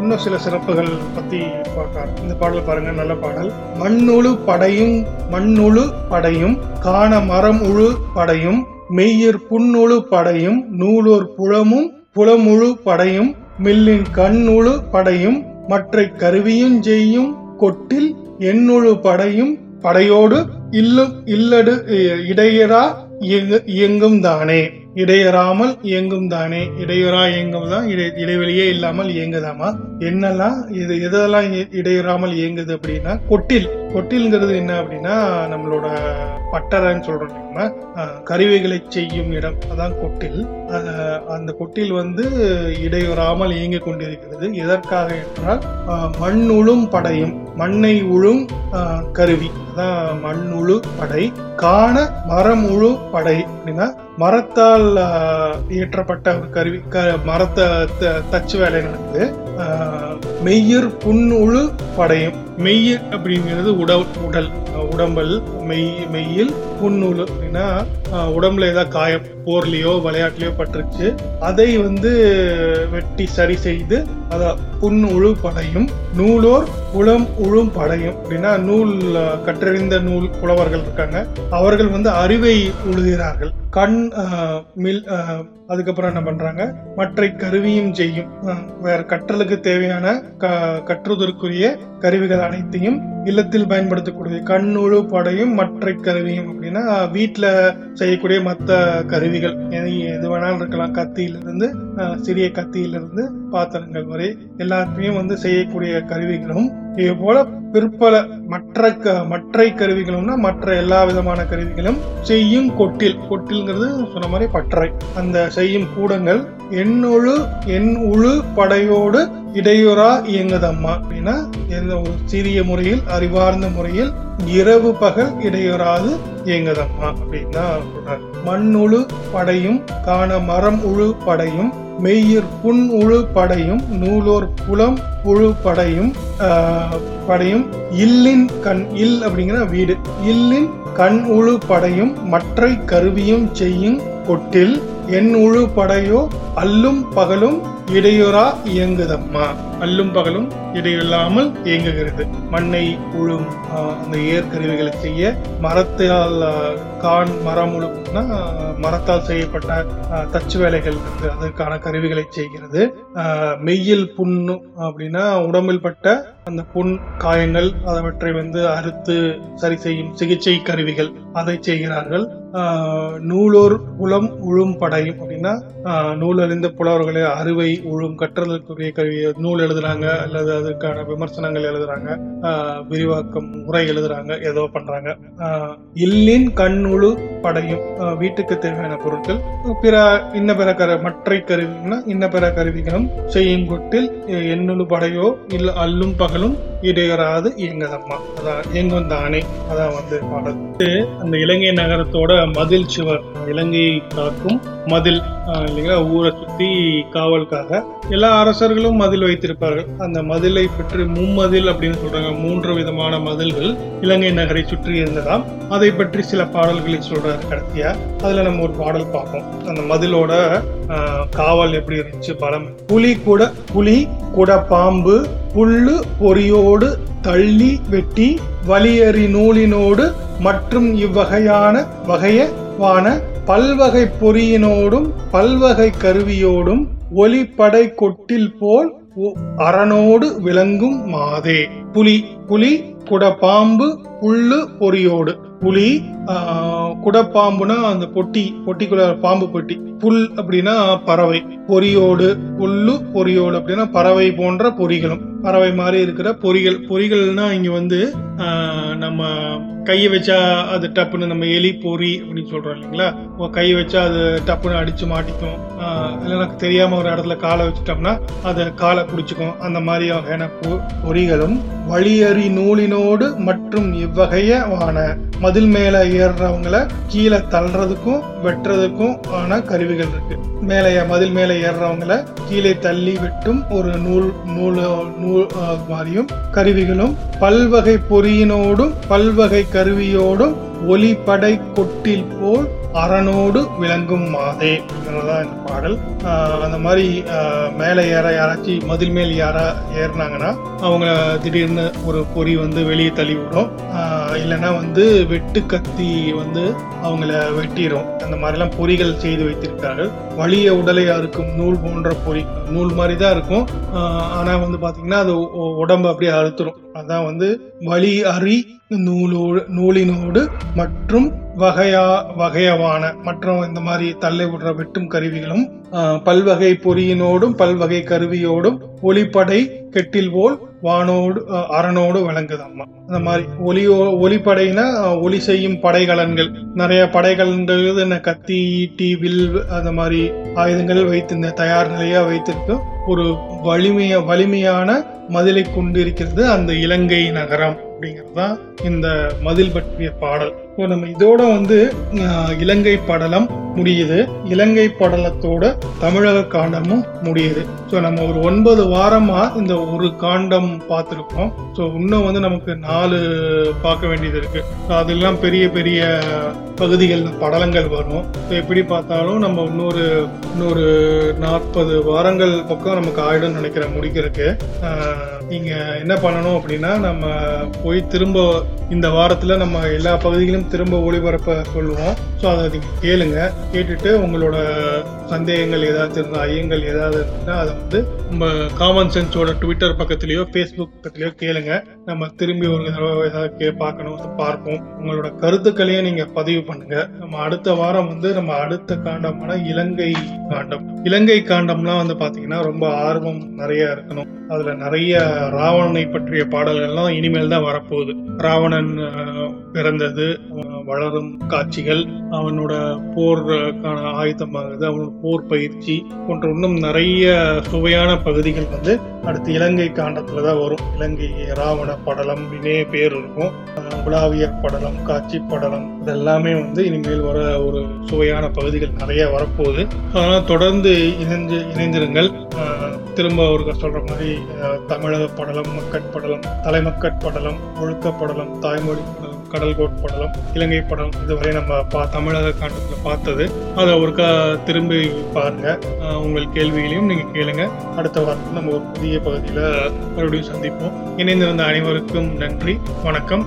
இன்னும் சில சிறப்புகள் பத்தி பார்க்கலாம். இந்த பாடல் பாருங்க நல்ல பாடல். மண்ணுழு படையும் மண்ணுழு படையும் காண மரம் உழு படையும் மெய்யர் புன்னுழு படையும் நூலோர் புலமும் புலமுழு படையும் மில்லின் கண்ணுழு படையும் மற்ற கருவியும் செய்யும் கொட்டில் எண்ணுழு படையும் படையோடு இல்லும் இல்லடு இடையரா இயங்கு- இயங்கும் தானே இடையறாமல் இயங்கும் தானே. இடையூறா இயங்கும் தான் இடை இடைவெளியே இல்லாமல் இயங்குதாமா? என்னெல்லாம் இது எதெல்லாம் இ- இடையறாமல் இயங்குது அப்படின்னா கொட்டில். கொட்டில்ங்கிறது என்ன அப்படின்னா நம்மளோட பட்டறைன்னு சொல்றோம் நம்ம. கருவிகளை செய்யும் இடம். அதான் கொட்டில். அந்த கொட்டில் வந்து இடையூறாமல் இயங்கிக் கொண்டிருக்கிறது. எதற்காக என்றால் அஹ், மண் படையும் மண்ணை உழும் கருவி. அதான் மண் உழு படை. காண மரம் உழு படை அப்படின்னா மரத்தால் இயற்றப்பட்ட ஒரு கருவி க- மரத்தை த- தச்சு வேலை நடக்குது மெய்யர் புன்னுழு படையும். மெய் அப்படிங்கிறது உடல் உடல் உடம்பல் மெய் மெய்யில் புன்னுழு அப்படின்னா உடம்புல ஏதாவது காயம் போர்லயோ விளையாட்டுலயோ பட்டுருச்சு அதை வந்து வெட்டி சரி செய்து அதை புண் உழு படையும் நூலோர் புலம் உழும் படையும். அப்படின்னா நூல் கற்றறிந்த நூல் புலவர்கள் இருக்காங்க அவர்கள் வந்து அறிவை உழுகிறார்கள். கண் மில் அதுக்கப்புறம் என்ன பண்றாங்க மற்ற கருவியும் செய்யும். வேற கற்றலுக்கு தேவையான க- கற்றுவதற்குரிய கருவிகள் அனைத்தையும் இல்லத்தில் பயன்படுத்தக்கூடிய கண்ணுழு படையும் மற்ற கருவியும் அப்படின்னா வீட்டில் செய்யக்கூடிய மற்ற கருவிகள். எது வேணாலும் இருக்கலாம். கத்தியிலிருந்து சிறிய கத்தியிலிருந்து பாத்திரங்கள் வரை எல்லாத்தையும் வந்து செய்யக்கூடிய கருவிகளும் இது போல பிற்பல மற்ற க- மற்ற கருவிகளும்னா மற்ற எல்லா விதமான கருவிகளும் செய்யும் கொட்டில். கொட்டில்ங்கிறது சொன்ன மாதிரி பற்றை. அந்த செய்யும் கூடங்கள் என்னொழு எண் உழு படையோடு இடையூறா இயங்குதம்மா. அப்படின்னா எந்த ஒரு சிறிய முறையில் அறிவார்ந்த முறையில் இரவு பகல் இடையூறாது. இயங்குதம்மா அப்படின்னு தான் சொல்றாரு. மண்ணுழு படையும் காண மரம் உழு படையும் மெய்யிற் புண் உழு படையும் நூலோர் புலம் புழு படையும் படையும் இல்லின் கண் இல் அப்படிங்கிற வீடு. இல்லின் கண் உழு படையும் மற்ற கருவியும் செய்யும் கொட்டில் என் உழு படையோ அல்லும் பகலும் இடையூறா இயங்குதம்மா. அல்லும் பகலும் இடையில்லாமல் இயங்குகிறது. மண்ணை உழும் அந்த ஏற்கருவிகளை செய்ய மரத்தால் கான் மரம் உழுப்புனா மரத்தால் செய்யப்பட்ட தச்சு வேலைகள் இருக்கு. அதற்கான கருவிகளை செய்கிறது. மெய்யில் புண்ணு அப்படின்னா உடம்பில் பட்ட அந்த புண் காயங்கள் அவற்றை வந்து அறுத்து சரி செய்யும் சிகிச்சை கருவிகள் அதை செய்கிறார்கள். நூலோர் புலம் உழும் படையும் அப்படின்னா ஆஹ், நூல் அறிந்த புலவர்களை அறுவை உழும் கற்றலுக்குரிய கருவி நூல் எழுதுறாங்க அல்லது அது அதுக்கான விமர்சனங்கள் எழுதுறாங்க. விரிவாக்கம் உரை எழுதுறாங்க. ஏதோ பண்றாங்க. இல்லின் கண்ணுழு படையும் வீட்டுக்கு தேவையான பொருட்கள் பிற இன்ன பிற கரு மற்ற கருவினா இன்ன பிற கருவிகளும் செய்யும் கொட்டில் எண்ணுழு படையோ இல்ல அல்லும் பகலும் இடையராது இயங்கதம்மா. அதான் இயங்கும் தானே. அதான் வந்து பாடல். அந்த இலங்கை நகரத்தோட மதில் சுவர். இலங்கையை காக்கும் மதில் இல்லைங்களா? ஊரை சுத்தி காவலுக்காக எல்லா அரசர்களும் மதில் வைத்திருப்பார்கள். அந்த மதிலை பற்றி மும்மதில் அப்படின்னு சொல்றாங்க. மூன்று விதமான மதில்கள் இலங்கை நகரை சுற்றி இருந்ததாம். அதை பற்றி சில பாடல்களை சொல்றாரு கடைசியா அதுல நம்ம ஒரு பாடல் பார்ப்போம். அந்த மதிலோட காவல் எப்படி இருந்துச்சு பலம் புலி கூட புலி கூட பாம்பு புல்லு நூலினோடு தள்ளி வெட்டி வலியறி நூலினோடு மற்றும் இவ்வகையான வகையவான பல்வகை பொறியினோடும் பல்வகை கருவியோடும் ஒலிப்படை கொட்டில் போல் ஒ- அரணோடு விளங்கும் மாதே. புலி புலி குடப்பாம்பு புல்லு பொறியோடு. புலி குடப்பாம்புனா அந்த பொட்டி பொட்டிக்குள்ள பாம்பு பொட்டி. புல் அப்படின்னா பறவை. பொறியோடு புல்லு பொறியோடு அப்படின்னா பறவை போன்ற பொறிகளும். பறவை மாதிரி இருக்கிற பொறிகள். பொறிகள்னா இங்க வந்து நம்ம கையை வச்சா அது டப்புன்னு நம்ம எலி பொறி அப்படின்னு சொல்றோம் இல்லைங்களா? கையை வச்சா அது டப்புன்னு அடிச்சு மாட்டிக்கும். ஆஹ், இல்லைன்னா தெரியாம ஒரு இடத்துல காலை வச்சுட்டோம்னா அதை காலை பிடிச்சிக்கும் அந்த மாதிரி வகையான பொ- பொறிகளும் வழியறி நூலினோடு மற்றும் இவ்வகையான மதில் மேலே ஏறுறவங்கள கீழே தள்ளுறதுக்கும் வெட்டுறதுக்கும் ஆன கருவிகள் இருக்கு. மேலே மதில் மேலே ஏறுறவங்கள கீழே தள்ளி வெட்டும் ஒரு நூல் நூல் நூல் மாதிரியும் கருவிகளும் பல்வகை பொறியினோடும் பல்வகை கருவியோடும் ஒலிப்படை கொட்டில் போல் அரணோடு விளங்கும் மாதே. இதுதான் இந்த பாடல். அந்த மாதிரி மேலே ஏற யாராச்சும் மதில் மேல் யாரா ஏறினாங்கன்னா அவங்க திடீர்னு ஒரு பொறி வந்து வெளியே தள்ளி விடும் இல்லைன்னா வந்து வெட்டு கத்தி வந்து அவங்கள வெட்டிடும் அந்த மாதிரிலாம் பொறிகள் செய்து வைத்திருக்கார்கள் வலிய உடலை அறுக்கும் நூல் போன்ற பொறி நூல் மாதிரி தான் இருக்கும் ஆனால் வந்து பார்த்தீங்கன்னா அது உடம்பு அப்படியே அறுத்துரும் அதான் வந்து வழி அறி நூலோடு நூலினோடு மற்றும் வகையா வகையவான மற்றும் இந்த மாதிரி தள்ளை விடுற வெட்டும் கருவிகளும் பல்வகை பொறியினோடும் பல்வகை கருவியோடும் ஒளிப்படை கெட்டில் போல் வானோடு அரணோடு விளங்குதம்மா. அந்த மாதிரி ஒலியோ ஒலிப்படைனா ஒளி ஒலி செய்யும் படைகலன்கள். நிறைய படைகலன்கள் என்ன கத்தி ஈட்டி வில் அந்த மாதிரி ஆயுதங்கள் வைத்து இந்த தயார் நிலையா வைத்திருக்கும் ஒரு வலிமைய வலிமையான மதிலை கொண்டிருக்கிறது அந்த இலங்கை நகரம். அப்படிங்கிறது தான் இந்த மதில் பற்றிய பாடல். இப்போ நம்ம இதோட வந்து இலங்கை படலம் முடியுது. இலங்கை படலத்தோட தமிழக காண்டமும் முடியுது. ஸோ நம்ம ஒரு ஒன்பது வாரமா இந்த ஒரு காண்டம் பார்த்துருக்கோம். ஸோ இன்னும் வந்து நமக்கு நாலு பார்க்க வேண்டியது இருக்கு. அதெல்லாம் பெரிய பெரிய பகுதிகள் படலங்கள் வரும். ஸோ எப்படி பார்த்தாலும் நம்ம இன்னொரு இன்னொரு நாற்பது வாரங்கள் பக்கம் நமக்கு ஆயிடும் நினைக்கிறேன் முடிக்கிறதுக்கு. ஆஹ், நீங்க என்ன பண்ணணும் அப்படின்னா நம்ம போய் திரும்ப இந்த வாரத்தில் நம்ம எல்லா பகுதிகளும் திரும்ப ஒளிபரப்ப சொல்லுவோம். ஸோ அதை நீங்க கேளுங்க. கேட்டுட்டு உங்களோட சந்தேகங்கள் ஏதாவது இருந்தால் ஐயங்கள் ஏதாவது இருந்தால் அதை வந்து நம்ம காமன் சென்ஸோட ட்விட்டர் பக்கத்துலேயோ ஃபேஸ்புக் பக்கத்துலயோ கேளுங்க. நம்ம திரும்பி ஒரு தடவை ஏதாவது கே பார்க்கணும் பார்ப்போம். உங்களோட கருத்துக்களையும் நீங்கள் பதிவு பண்ணுங்க. நம்ம அடுத்த வாரம் வந்து நம்ம அடுத்த காண்டமான இலங்கை காண்டம். இலங்கை காண்டம்லாம் வந்து பார்த்தீங்கன்னா ரொம்ப ஆர்வம் நிறைய இருக்கணும். அதுல நிறைய ராவணனை பற்றிய பாடல்கள்லாம் இனிமேல் தான் வரப்போகுது. ராவணன் பிறந்தது வளரும் காட்சிகள் அவனோட போருக்கான ஆயுதமாகுது அவனோட போர் பயிற்சி போன்ற இன்னும் நிறைய சுவையான பகுதிகள் வந்து அடுத்து இலங்கை காண்டத்துல தான் வரும். இலங்கை ராவண படலம் அப்படின்னே பேர் இருக்கும். உலாவிய உலாவியர் படலம் காட்சி படலம் இதெல்லாமே வந்து இனிமேல் வர ஒரு சுவையான பகுதிகள் நிறைய வரப்போகுது. ஆனால் தொடர்ந்து இணைஞ்சு இணைந்திருங்கள். திரும்ப அவர்கள் சொல்ற மாதிரி தமிழக படலம் மக்கட் படலம் தலைமக்கட் படலம் ஒழுக்க படலம் தாய்மொழி கடல்கோட் படலம் இலங்கை படலம் இதுவரை நம்ம பா தமிழக காண்டத்தில் பார்த்தது. அதை ஒருக்கா திரும்பி பாருங்க. உங்கள் கேள்விகளையும் நீங்க கேளுங்க. அடுத்த வாரத்தில் நம்ம ஒரு புதிய பகுதியில் மறுபடியும் சந்திப்போம். இணைந்திருந்த அனைவருக்கும் நன்றி. வணக்கம்.